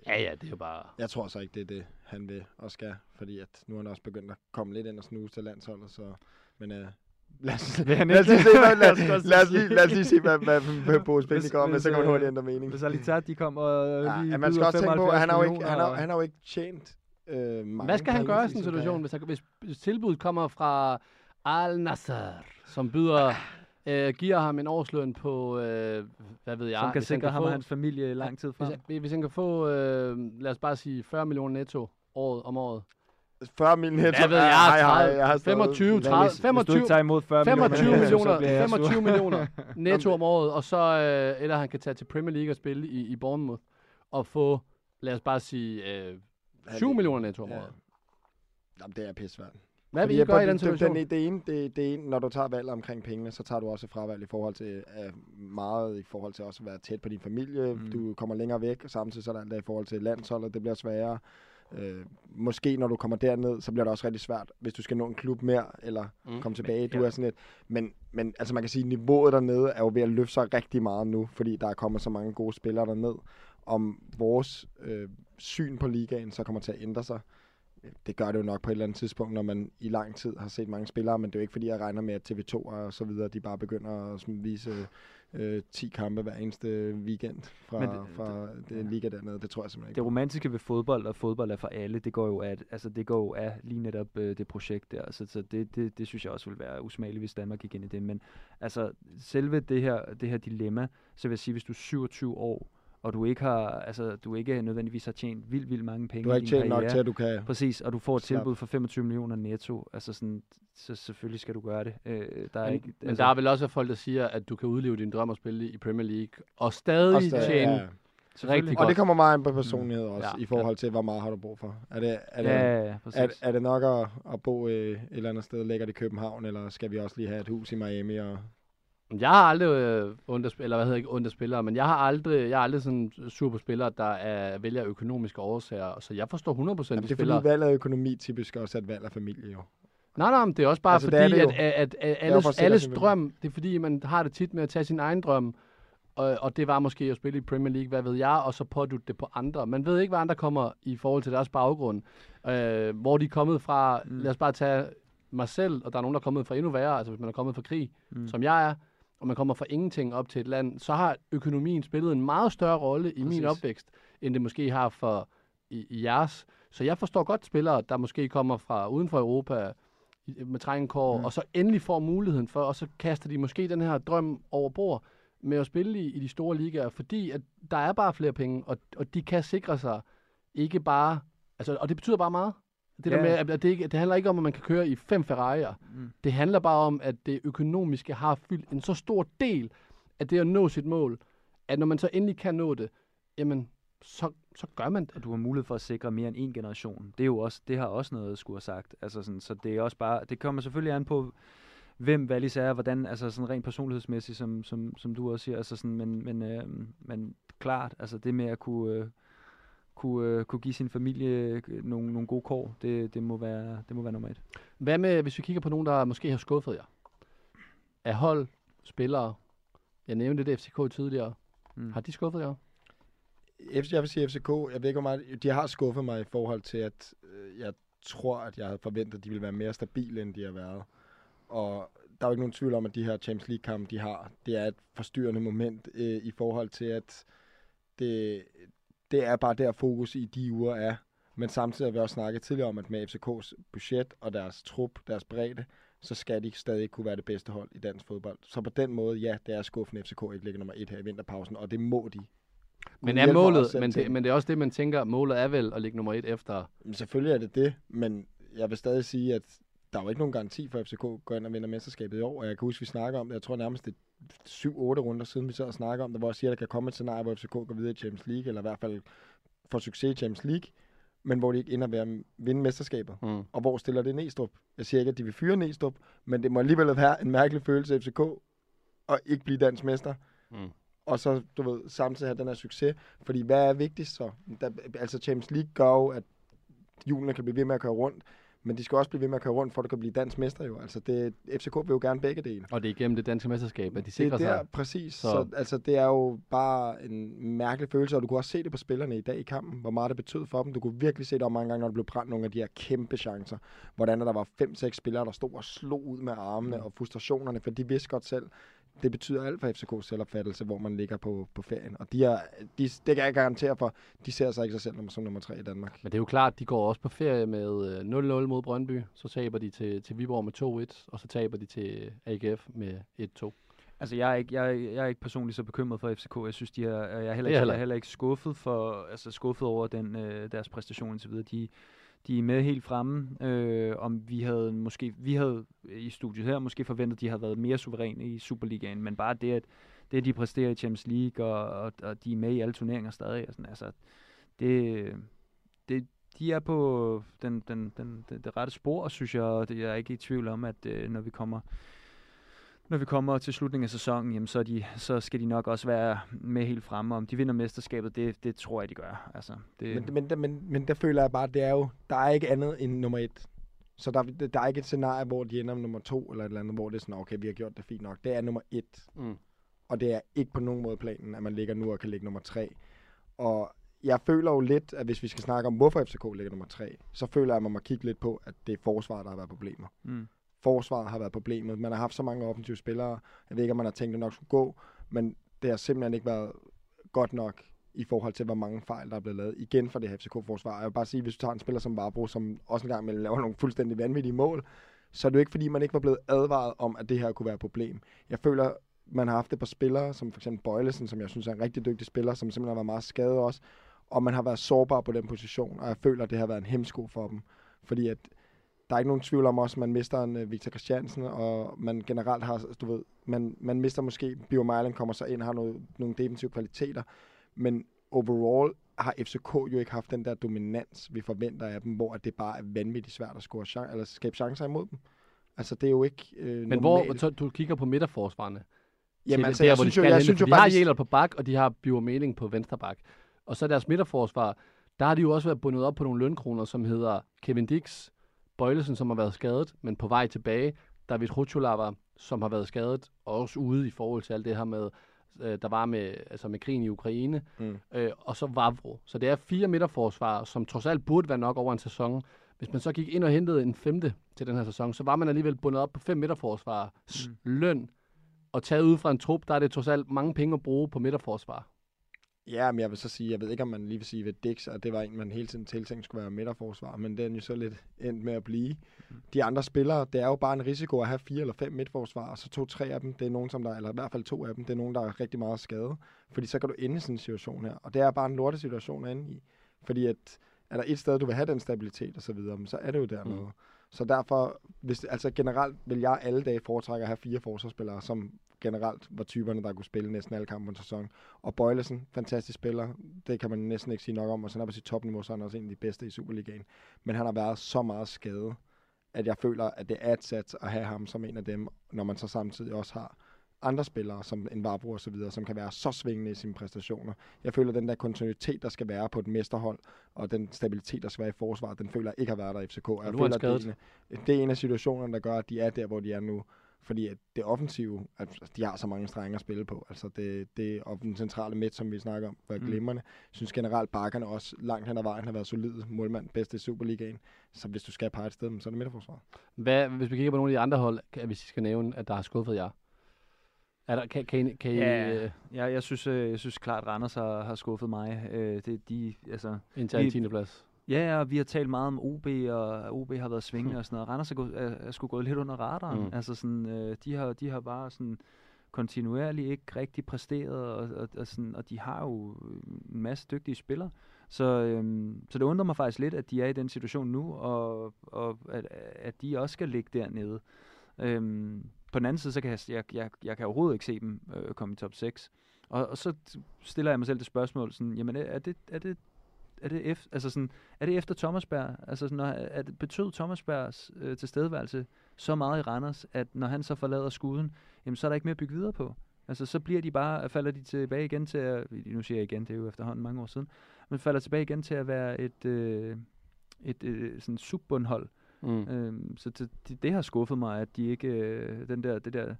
Ja, ja, det er jo bare... Jeg tror så ikke, det er det, han vil og skal, fordi at nu er han også begyndt at komme lidt ind og snuse til landsholdet, så... Men øh, lad os, lad os lige se, hvad, lad, lad, os lige, lad os lige se, hvad, hvad, hvad Bo Spil kommer med, så kan man øh, hurtigt ændre mening. Hvis Alitat, de kommer og Ja, lige ja, man skal også tænke på, at han har jo ikke, 75 han har, han har jo ikke tjent øh, mange Hvad skal han gøre i sådan en situation, hvis, hvis, hvis tilbuddet kommer fra Al Nasser, som byder, øh, giver ham en årsløn på, øh, hvad ved jeg, som kan hvis han sikre ham få, og hans familie i lang tid hvis, frem. han, hvis han kan få, øh, lad os bare sige, 40 millioner netto året om året. 40 mil netto. Hvad ved jeg, hej, hej, 30, jeg har stadig- 25, 30, Hvis, hvis du 25, ikke tager imod 40 25 millioner, millioner, så bliver jeg sur. 25 millioner netto om året, og så, øh, eller han kan tage til Premier League og spille i, i Bournemouth, og få, lad os bare sige, øh, 7 millioner netto om Ja. året. Jamen, det er pissvært. Hvad vil I gøre i den situation? Den, det, ene, det, det ene, når du tager valg omkring pengene, så tager du også et fravalg i forhold til uh, meget i forhold til også at være tæt på din familie. Mm. Du kommer længere væk, og samtidig så er der alt i forhold til landsholdet, det bliver sværere. Uh, måske når du kommer derned, så bliver det også rigtig svært, hvis du skal nå en klub mere, eller Mm. mm. komme tilbage. Du ja. er sådan et, men, men altså man kan sige, at niveauet dernede er jo ved at løfte sig rigtig meget nu, fordi der er kommet så mange gode spillere derned. Om vores øh, syn på ligaen så kommer til at ændre sig, det gør det jo nok på et eller andet tidspunkt, når man i lang tid har set mange spillere, men det er jo ikke fordi, jeg regner med, at TV2 og så videre, de bare begynder at vise øh, 10 kampe hver eneste weekend fra, Men det, det- fra det, det liga dernede. Det tror jeg simpelthen Det ikke. på. romantiske ved fodbold, og fodbold er for alle, det går jo af, altså det går jo af lige netop øh, det projekt der. Så, så det, det, det, synes jeg også ville være usmageligt, hvis Danmark gik ind i det. Men altså, selve det her, det her dilemma, så vil jeg sige, hvis du er 27 år, og du ikke har, altså, du ikke nødvendigvis har tjent vildt, vildt mange penge Du har i ikke din tjent nok til, at du kan... Præcis, og du får et Slap. tilbud for 25 millioner netto, altså sådan, så selvfølgelig skal du gøre det. Øh, der er Men, ikke, altså, men der er vel også folk, der siger, at du kan udleve din drøm at spille i Premier League, og stadig, Og stadig- tjene ja. rigtig Og godt. det kommer meget an på personlighed også, Ja, i forhold til, hvor meget har du brug for. Er det, er det, Ja, ja, præcis. er, er det nok at, at bo øh, et eller andet sted lækkert i København, eller skal vi også lige have et hus i Miami? Og... Jeg har aldrig øh, ondt eller hvad hedder ikke ondt spillere, men jeg har aldrig, jeg er aldrig sådan sur på spillere, der er, vælger økonomiske årsager, så jeg forstår 100% Jamen, de det er spillere. fordi valget af økonomi typisk også er et valg af familie, jo. Nej, nej, men det er også bare Altså, altså, det fordi, det at, at, at, at alles, sikre alles drøm, det er fordi, man har det tit med at tage sin egen drøm, og, og det var måske at spille i Premier League, hvad ved jeg, og så pådutte det på andre. Man ved ikke, hvad andre kommer i forhold til deres baggrund. Øh, hvor de er kommet fra, Mm. lad os bare tage mig selv, og der er nogen, der er kommet fra endnu værre, altså hvis man er kommet fra krig, mm. som jeg er, og man kommer fra ingenting op til et land, så har økonomien spillet en meget større rolle i min Præcis. opvækst, end det måske har for i, i jeres. Så jeg forstår godt spillere, der måske kommer fra uden for Europa med trængekår, Mm. mm. og så endelig får muligheden for, og så kaster de måske den her drøm over bord med at spille i, i de store ligaer, fordi at der er bare flere penge, og, og de kan sikre sig ikke bare, altså, og det betyder bare meget. Det, Ja. der med, at det, ikke, det handler ikke om, at man kan køre i fem Ferrari'er. Mm. Det handler bare om, at det økonomiske har fyldt en så stor del af det at nå sit mål, at når man så endelig kan nå det, jamen, så, så gør man det. og du har mulighed for at sikre mere end en generation. Det er jo også, det har også noget at skulle have sagt. Altså sådan, så det er også bare, det kommer selvfølgelig an på, hvem Wallis er, hvordan, altså sådan rent personlighedsmæssigt, som, som, som du også siger, altså sådan, men, men, øh, men klart, altså det med at kunne, øh, kunne, øh, kunne give sin familie øh, nogle, nogle gode kår, det, det, må være, det må være nummer et. Hvad med, hvis vi kigger på nogen, der måske har skuffet jer? af hold, spillere, jeg nævnte det FCK tidligere, Mm. har de skuffet jer? FC, jeg vil sige FCK, jeg ved ikke hvor meget, de har skuffet mig i forhold til, at øh, jeg tror, at jeg havde forventet, at de ville være mere stabile, end de har været. Og der er jo ikke nogen tvivl om, at de her Champions League-kampe, de har, det er et forstyrrende moment øh, i forhold til, at det, det er bare der fokus i de uger er. Men samtidig har vi også snakket tidligere om, at med FCK's budget og deres trup, deres bredde, så skal de stadig kunne være det bedste hold i dansk fodbold. Så på den måde, ja, det er skuffende, at FCK ikke ligger nummer et her i vinterpausen, og det må de. Men er målet, men det, men det er også det, man tænker, målet er vel at ligge nummer et efter. Jamen, selvfølgelig er det det, men jeg vil stadig sige, at der er jo ikke nogen garanti for, at FCK går ind og vinder mesterskabet i år. Og jeg kan huske, vi snakker om det. Jeg tror nærmest, det 7-8 runder siden, vi sad og snakker om det, hvor jeg siger, at der kan komme et scenarie, hvor FCK går videre i Champions League, eller i hvert fald får succes i Champions League, men hvor de ikke ender ved at vinde mesterskabet. Mm. Og hvor stiller det Næstrup? Jeg siger ikke, at de vil fyre Næstrup, men det må alligevel være en mærkelig følelse af FCK at ikke blive dansk mester. Mm. Og så, du ved, samtidig have den her succes. Fordi hvad er vigtigst så? Der, altså Champions League gør jo, at hjulene kan blive ved med at køre rundt, men de skal også blive ved med at køre rundt, for at du kan blive dansk mester jo. Altså det, FCK vil jo gerne begge dele. Og det er igennem det danske mesterskab, at de Det sikrer er der, sig. præcis. Så- Så. så altså, det er jo bare en mærkelig følelse, og du kunne også se det på spillerne i dag i kampen, hvor meget det betød for dem. Du kunne virkelig se det om mange gange, når der blev brændt nogle af de her kæmpe chancer. Hvordan der var fem-seks spillere, der stod og slog ud med armene Mm. og frustrationerne, for de vidste godt selv, det betyder alt for FCK's selvopfattelse, hvor man ligger på, på ferien. Og de er, de, det kan jeg garantere for, de ser sig ikke sig selv som- som nummer tre i Danmark. Men det er jo klart, de går også på ferie med øh, 0-0 mod Brøndby. Så taber de til, til Viborg med 2-1, og så taber de til AGF med 1-2. Altså, jeg er, ikke, jeg, er- jeg er ikke personligt så bekymret for FCK. Jeg synes, de er, jeg er heller er ikke, heller jeg er heller ikke skuffet, for, altså, skuffet over den, øh, deres præstation indtil videre. De, de er med helt fremme. Øh, om vi havde måske, vi havde i studiet her måske forventet, at de havde været mere suveræne i Superligaen, men bare det, at det, at de præsterer i Champions League, og, og, og de er med i alle turneringer stadig, og sådan, altså, det, det, de er på den, den, den, det, det rette spor, synes jeg, og det, jeg er ikke i tvivl om, at øh, når vi kommer når vi kommer til slutningen af sæsonen, jamen, så, er de, så skal de nok også være med helt fremme. Om de vinder mesterskabet, det, det tror jeg, de gør. Altså, det, Men, men, der- men, men der føler jeg bare, at det er jo, der er ikke andet end nummer et. Så der, der er ikke et scenarie, hvor de ender med nummer to, eller et eller andet, hvor det er sådan, okay, vi har gjort det fint nok. Det er nummer et. Mm. Og det er ikke på nogen måde planen, at man ligger nu og kan ligge nummer tre. Og jeg føler jo lidt, at hvis vi skal snakke om, hvorfor FCK ligger nummer tre, så føler jeg, at man må kigge lidt på, at det er forsvaret, der har været problemer. mm. Forsvaret har været problemet. Man har haft så mange offensive spillere. Jeg ved ikke, om man har tænkt, at det nok skulle gå, men det har simpelthen ikke været godt nok i forhold til, hvor mange fejl, der er blevet lavet. Igen for det her FCK-forsvar. Jeg vil bare sige, hvis du tager en spiller som Barbro, som også engang gang imellem laver nogle fuldstændig vanvittige mål, så er det jo ikke, fordi man ikke var blevet advaret om, at det her kunne være et problem. Jeg føler, man har haft det på spillere, som for eksempel Bøjlesen, som jeg synes er en rigtig dygtig spiller, som simpelthen har været meget skadet også, og man har været sårbar på den position, og jeg føler, at det har været en hemsko for dem. Fordi at der er ikke nogen tvivl om også, at man mister en uh, Victor Christiansen, og man generelt har, du ved, man, man mister måske, Bio Mejlen kommer så ind, har noget, nogle defensive kvaliteter, men overall har FCK jo ikke haft den der dominans, vi forventer af dem, hvor at det bare er vanvittigt svært at score chan- eller skabe chancer imod dem. Altså, det er jo ikke øh, Men hvor normalt. så, du kigger på midterforsvarene? Jamen, altså, der, jeg hvor de synes jo, skal jeg hente, synes jo de har faktisk... Jæler på bak, og de har Bjørn Meling på venstre bak. Og så deres midterforsvar, der har de jo også været bundet op på nogle lønkroner, som hedder Kevin Dix, Bøjlesen, som har været skadet, men på vej tilbage. David Rucholava, som har været skadet, og også ude i forhold til alt det her med, øh, der var med, altså med krigen i Ukraine. Mm. Øh, og så Vavro. Så det er fire midterforsvar, som trods alt burde være nok over en sæson. Hvis man så gik ind og hentede en femte til den her sæson, så var man alligevel bundet op på fem midterforsvar mm. løn. Og taget ud fra en trup, der er det trods alt mange penge at bruge på midterforsvar. Ja, men jeg vil så sige, jeg ved ikke, om man lige vil sige ved Dix, at det var en, man hele tiden tiltænkt skulle være midterforsvar, men den er jo så lidt endt med at blive. De andre spillere, det er jo bare en risiko at have fire eller fem midtforsvar, og så to-tre af dem, det er nogen, som der, eller i hvert fald to af dem, det er nogen, der er rigtig meget skadet. Fordi så kan du ende i sådan en situation her, og det er bare en lorte situation at ende i. Fordi at, er der et sted, du vil have den stabilitet og så videre, men så er det jo dernede. Mm. Så derfor, hvis, altså generelt vil jeg alle dage foretrække at have fire forsvarsspillere, som generelt var typerne, der kunne spille næsten alle kampe på en sæson. Og Bøjlesen, fantastisk spiller, det kan man næsten ikke sige nok om, og så er på sit topniveau, så er han også en af de bedste i Superligaen. Men han har været så meget skadet, at jeg føler, at det er et sats at have ham som en af dem, når man så samtidig også har andre spillere, som en Varbro og så videre, som kan være så svingende i sine præstationer. Jeg føler, at den der kontinuitet, der skal være på et mesterhold, og den stabilitet, der skal være i forsvaret, den føler jeg ikke har været der i FCK. Jeg er føler, det er, en, det er en af situationerne, der gør, at de er der, hvor de er nu. Fordi at det offensive, altså, de har så mange strenge at spille på. Altså det, det og den centrale midt, som vi snakker om, var Mm. glimrende. Jeg synes generelt, bakkerne også langt hen ad vejen har været solide. Målmand bedste i Superligaen. Så hvis du skal pege et sted, så er det midterforsvaret. Hvad, hvis vi kigger på nogle af de andre hold, kan, hvis I skal nævne, at der har skuffet jer. Er der, kan, kan, I, kan I, Ja. øh, Ja, jeg synes, øh, jeg synes klart, Randers har, har skuffet mig. Øh, det, de, altså, indtage en Vi- 10. plads? Ja, og vi har talt meget om OB, og OB har været svingende og sådan noget. Randers er, gået, er, er sgu gået lidt under radaren. Mm. Altså sådan, øh, de, har, de har bare sådan kontinuerligt ikke rigtig præsteret, og, og, og, sådan, og de har jo en masse dygtige spillere. Så, øhm, så det undrer mig faktisk lidt, at de er i den situation nu, og, og at, at de også skal ligge dernede. Øhm, på den anden side, så kan jeg, jeg, jeg, jeg kan overhovedet ikke se dem øh, komme i top 6. Og, og så stiller jeg mig selv det spørgsmål, sådan, jamen er det, er det, er det, efter, altså sådan, er det efter Thomasberg? Altså sådan, når, er det, betød Thomasbergs øh, tilstedeværelse så meget i Randers, at når han så forlader skuden, jamen så er der ikke mere at bygge videre på. Altså så bliver de bare, falder de tilbage igen til at, nu siger jeg igen, det er jo efterhånden mange år siden, men falder tilbage igen til at være et, øh, et øh, sådan subbundhold. Mm. Øhm, så det, det, det har skuffet mig, at de ikke, øh, den der, det der,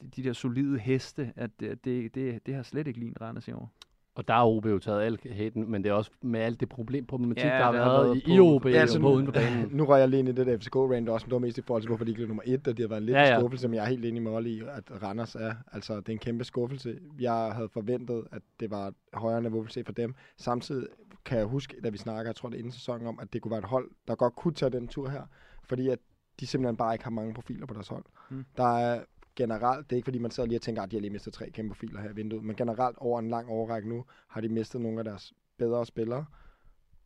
de, de der solide heste, at det, det, det, det har slet ikke lignet Randers i år. Og der har OB jo taget al haten, men det er også med alt det problem, problematik, Ja, der har været, været i, i OB, Ja, altså, på uden på banen. Nu rører jeg lige ind i det der FCK-rand også, men det var mest i forhold til, hvorfor de ikke nummer et, og det har været en lidt Ja, ja, skuffelse, men jeg er helt enig med Olli i, at Randers er, altså det er en kæmpe skuffelse. Jeg havde forventet, at det var et højere niveau, vi se for dem. Samtidig kan jeg huske, da vi snakker, jeg tror det er inden sæsonen om, at det kunne være et hold, der godt kunne tage den tur her, fordi at de simpelthen bare ikke har mange profiler på deres hold. Mm. Der er generelt, det er ikke fordi man sidder lige og tænker, at de har lige mistet tre kæmpe profiler her i vinduet, men generelt over en lang overrække nu, har de mistet nogle af deres bedre spillere,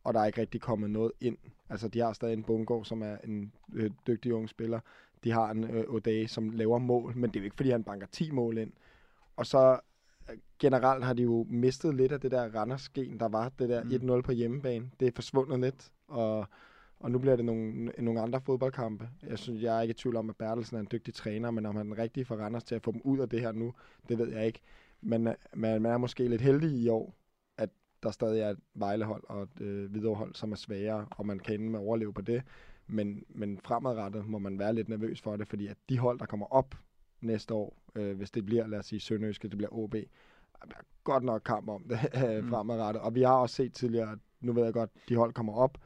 og der er ikke rigtig kommet noget ind. Altså, de har stadig en Bungo, som er en øh, dygtig ung spiller. De har en øh, O'Day, som laver mål, men det er jo ikke, fordi han banker 10 mål ind. Og så øh, generelt har de jo mistet lidt af det der Randers-gen, der var det der Mm. 1-0 på hjemmebane. Det er forsvundet lidt, og, og nu bliver det nogle, nogle andre fodboldkampe. Jeg synes, jeg er ikke i tvivl om, at Bertelsen er en dygtig træner, men om han er den rigtige for Randers til at få dem ud af det her nu, det ved jeg ikke. Men øh, man, man er måske lidt heldig i år, at der stadig er et Vejlehold og et øh, Hvidovrehold, som er svagere, og man kan ende med at overleve på det. Men, men fremadrettet må man være lidt nervøs for det, fordi at de hold, der kommer op næste år, øh, hvis det bliver, lad os sige, Sønderjyske, det bliver OB, der bliver godt nok kamp om det mm. fremadrettet. Og vi har også set tidligere, at nu ved jeg godt, de hold kommer op,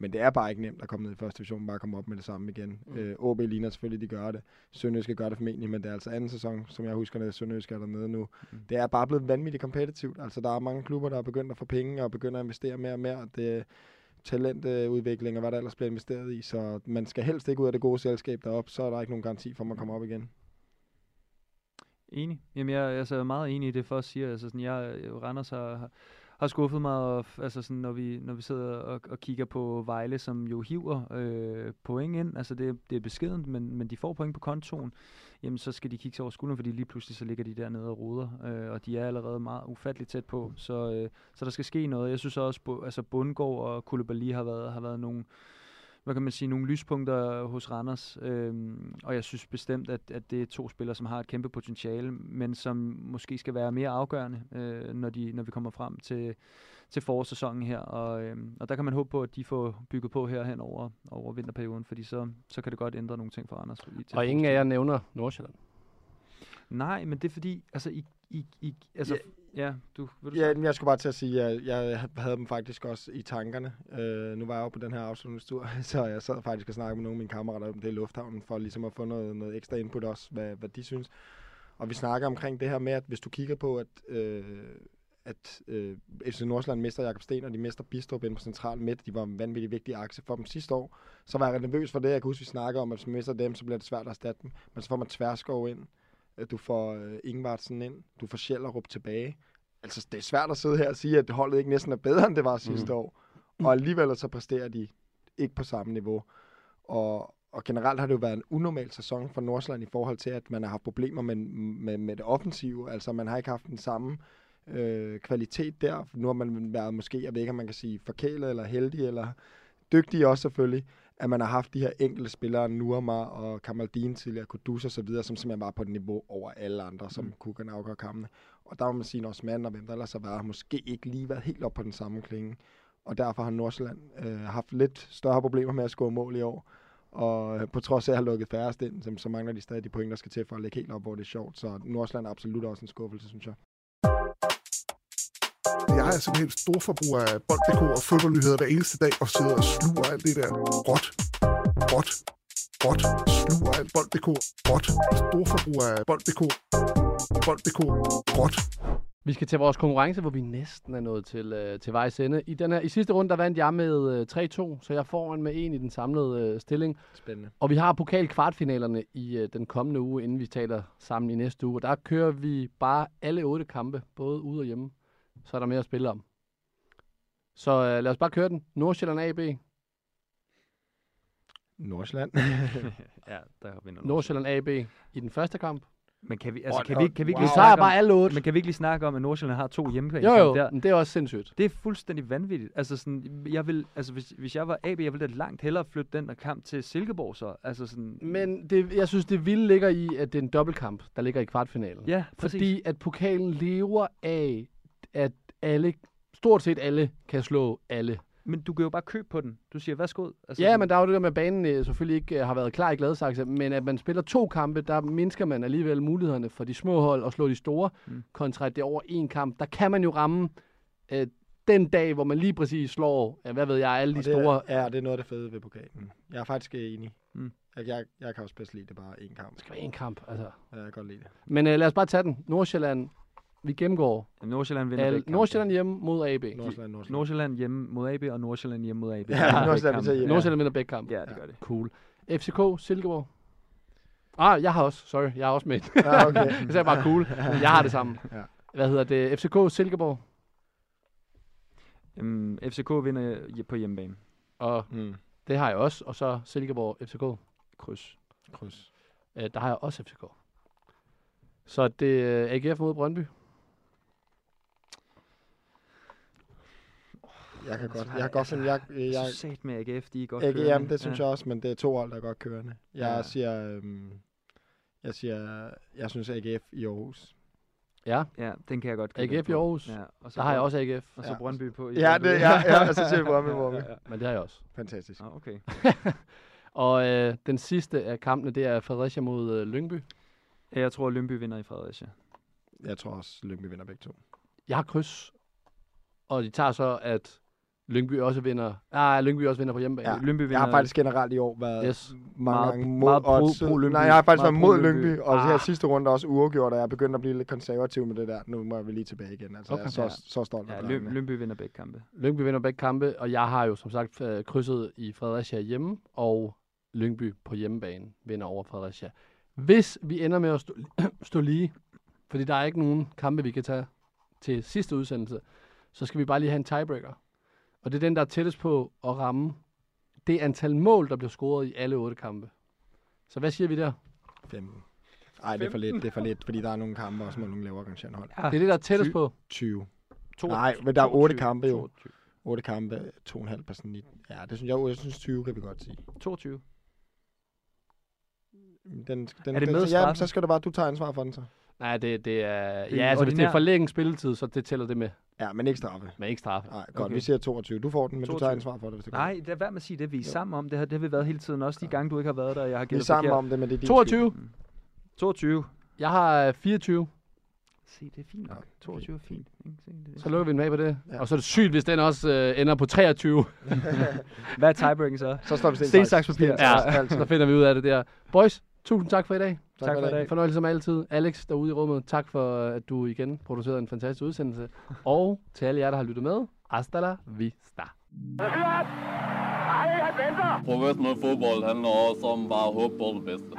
men det er bare ikke nemt at komme ned i første division, bare komme op med det samme igen. Mm. Øh, OB ligner selvfølgelig, de gør det. Sønderjyske gør det formentlig, men det er altså anden sæson, som jeg husker, at Sønderjyske er dernede nu. Mm. Det er bare blevet vanvittigt kompetitivt. Altså, der er mange klubber, der er begyndt at få penge og begynder at investere mere og mere. Det talentudvikling og hvad der ellers bliver investeret i, så man skal helst ikke ud af det gode selskab deroppe, så er der ikke nogen garanti for, at man kommer op igen. Enig. Jamen, jeg, altså, jeg er meget enig i det, for at sige. Altså, sådan, jeg, jeg- Randers har, har- skuffet mig, og, altså, sådan, når, vi, når vi sidder og, og kigger på Vejle, som jo hiver øh, point ind. Altså, det, det er beskedent, men, men de får point på kontoen. Jamen, så skal de kigge sig over skulderen, fordi lige pludselig så ligger de dernede og ruder, øh, og de er allerede meget ufatteligt tæt på. Så, øh, så der skal ske noget. Jeg synes også, bo, altså Bundgaard og Koulibaly har været, har været nogle hvad kan man sige, nogle lyspunkter hos Randers. Øhm, og jeg synes bestemt, at, at det er to spillere, som har et kæmpe potentiale, men som måske skal være mere afgørende, øh, når, de, når vi kommer frem til, til forårssæsonen her. Og, øhm, og der kan man håbe på, at de får bygget på her hen over, over vinterperioden, fordi så, så kan det godt ændre nogle ting for Randers. Og ingen af jer nævner Nordsjælland. Nej, men det er fordi, altså, I, I, I, altså Ja. Ja, du, vil du Ja, jeg skulle bare til at sige, at jeg havde dem faktisk også i tankerne. Øh, nu var jeg jo på den her afslutningstur, så jeg sad faktisk og snakkede med nogle af mine kammerater om det i lufthavnen, for ligesom at få noget, noget ekstra input også, hvad, hvad de synes. Og vi snakker omkring det her med, at hvis du kigger på, at, øh, at øh, FC Nordsjælland mister Jakob Sten, og de mister Bistrup ind på central midt, de var en vanvittig vigtig aktie for dem sidste år, så var jeg nervøs for det. Jeg kan huske, vi snakker om, at hvis man mister dem, så bliver det svært at erstatte dem. Men så får man Tverskov ind, du får øh, Ingvartsen ind, du får Schellerup tilbage. Altså, det er svært at sidde her og sige, at holdet ikke næsten er bedre, end det var sidste mm. år. Og alligevel så præsterer de ikke på samme niveau. Og, og generelt har det jo været en unormal sæson for Nordsjælland i forhold til, at man har haft problemer med, med, med det offensive. Altså, man har ikke haft den samme øh, kvalitet der. Nu har man været måske, jeg ved ikke, om man kan sige forkælet eller heldig, eller dygtig også selvfølgelig, at man har haft de her enkelte spillere, Nurma og Kamaldin tidligere, Kudus og så videre, som simpelthen var på et niveau over alle andre, som mm. kunne kan afgøre kampene. Og der må man sige, at Osman og hvem der ellers har været, har måske ikke lige været helt op på den samme klinge. Og derfor har Nordsjælland øh, haft lidt større problemer med at score mål i år. Og øh, på trods af at have lukket færrest ind, så, så mangler de stadig de point, der skal til for at lægge helt op, hvor det er sjovt. Så Nordsjælland er absolut også en skuffelse, synes jeg. Jeg er simpelthen stor forbruger af bold.dk og fodboldnyheder hver eneste dag, og sidder og sluger alt det der råt, råt, råt, sluger alt bold.dk, råt, stor forbruger af bold.dk, bold.dk, råt. Vi skal til vores konkurrence, hvor vi næsten er nået til, øh, til vejs ende. I, den her, I sidste runde, der vandt jeg med øh, 3-2, så jeg får en med en i den samlede øh, stilling. Spændende. Og vi har pokal kvartfinalerne i øh, den kommende uge, inden vi taler sammen i næste uge. Og der kører vi bare alle otte kampe, både ude og hjemme. Så er der mere at spille om. Så øh, lad os bare køre den. Nordsjælland AB. Nordsjælland. ja, der vinder Nordsjælland AB i den første kamp. Men kan vi, altså, Og- kan vi, kan vi ikke wow. lige snakke bare om, alle otte. men kan vi ikke lige snakke om, at Nordsjælland har to hjemmebane? Jo jo, Der, men det er også sindssygt. det er fuldstændig vanvittigt. Altså sådan, jeg vil, altså hvis, hvis jeg var AB, jeg ville da langt hellere flytte den der kamp til Silkeborg så. Altså sådan, Men det, jeg synes, det vilde ligger i, at det er en dobbeltkamp, der ligger i kvartfinalen. ja, præcis. Fordi at pokalen lever af, at alle, stort set alle, kan slå alle. Men du kan jo bare købe på den. Du siger, værsgo. Altså, Ja, men der er jo det der med, at banen øh, selvfølgelig ikke øh, har været klar i Gladsaxe, men at man spiller to kampe, der mindsker man alligevel mulighederne for de små hold at slå de store, Mm. kontra at det er over en kamp. Der kan man jo ramme øh, den dag, hvor man lige præcis slår, ja, hvad ved jeg, alle de Og det store. Er, ja, det er noget af det fede ved pokalen. Jeg er faktisk øh, enig. Mm. Jeg, jeg, jeg kan også bedst lide det bare én kamp. Det skal være en kamp, altså. Ja, Jeg kan godt lide det. Men øh, lad os bare tage den. Nordsjælland, vi gennemgår. Nordsjælland vinder Al. Nordsjælland hjemme mod AB. Nordsjælland, Nordsjælland. Nordsjælland hjemme mod AB, og Nordsjælland hjemme mod AB. Ja, Begge Nordsjælland, vi hjemme. Nordsjælland vinder begge kampe. Ja, det gør det. Cool. FCK, Silkeborg. Ah, jeg har også. Sorry, jeg har også med. Ja, okay. Jeg sagde bare cool. Men jeg har det samme. Ja. Hvad hedder det? FCK, Silkeborg. Um, FCK vinder på hjemmebane. Og Mm. det har jeg også. Og så Silkeborg, FCK. Kryds. Kryds. Øh, der har jeg også FCK. Så det er AGF mod Brøndby. Jeg kan Altså, godt, jeg kan godt finde, jeg, jeg, Jeg sat med AGF, de er godt ikke, kørende. jamen, det synes jeg også, men det er to hold, der er godt kørende. Jeg Ja. siger, øhm, jeg siger, jeg synes AGF i Aarhus. Ja, Ja, den kan jeg godt købe AGF på. i Aarhus. Ja, og så der har jeg også AGF. Og så Ja. Brøndby på. i Ja, det, ja, ja, og så siger vi Brøndby, Brøndby. Men det har jeg også. Fantastisk. Ah, okay. Og øh, den sidste af kampene, det er Fredericia mod øh, Lyngby. Ja, Jeg tror, Lyngby vinder i Fredericia. Jeg tror også, Lyngby vinder begge to. Jeg har kryds. Og de tager så, at Lyngby også vinder. Nej, Lyngby også vinder på hjemmebane. Ja. Lyngby vinder... Jeg har faktisk generelt i år været Yes. mange Meget- gange mod meget pro- pro-Lyngby. Nej, jeg har faktisk Meget været mod pro-Lyngby. Lyngby, og her Ah. sidste runde også uafgjort, og jeg er begyndt at blive lidt konservativ med det der. Nu må vi lige tilbage igen. Altså, Okay. jeg er så, Ja. så stolt Ja. Lø- Lyngby vinder begge kampe. Lyngby vinder begge kampe, og jeg har jo som sagt øh, krydset i Fredericia hjemme, og Lyngby på hjemmebane vinder over Fredericia. Hvis vi ender med at stå, stå lige, fordi der er ikke nogen kampe, vi kan tage til sidste udsendelse, så skal vi bare lige have en tiebreaker. Og det er den, der er tættest på at ramme det antal mål, der bliver scoret i alle otte kampe. Så hvad siger vi der? 15. Ej, det er for lidt, det er for lidt, fordi der er nogle kampe også med nogle lavere arrangerende hold. Ja, Det er det, der er tættest på. 20. to- Nej, men der er otte 22. kampe jo. 22. 8 kampe, 2,5 på snit. Ja, det synes jeg, jeg synes 20 kan vi godt sige. 22. Den, den, Er det den, med Ja, straffen? så skal du bare, du tager ansvar for den så. Nej, det, det er... Det ja, altså hvis det er forlænget spilletid, så det tæller det med. Ja, men ikke straffe. Men ikke straffe. Nej, godt, Okay. vi siger 22. Du får den, men 22. du 22. tager ansvar for det, hvis det går. Nej, det er værd med at sige det. Vi er Jo. sammen om det. Har, det har vi været hele tiden. Også de gange, du ikke har været der, jeg har Vi er sammen forkert. om det, men det er din 22. 22. Jeg har øh, 24. Se, det er fint nok. Ja, okay. 22 er fint. ikke? Se, det Så lukker vi den af på det. Ja. Ja. Og så er det sygt, hvis den også øh, ender på 23. Hvad er tiebreaking så? Så står vi sten, saks, papir. Ja, så finder vi ud af det der. Boys, tusind tak for i dag. Tak for i dag. Fornøjelse som altid. Alex derude i rummet, tak for, at du igen producerede en fantastisk udsendelse. Og til alle jer, der har lyttet med, hasta la vista. Professionel fodbold handler også om bare at håbe på det bedste.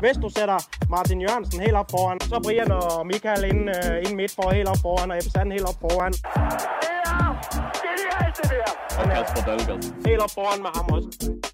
Hvis du sætter Martin Jørgensen helt op foran, så Brian og Michael ind, uh, ind midt for helt op foran, og Ebbe helt op foran. Og Kasper Dahlgaard. Helt op foran med ham også.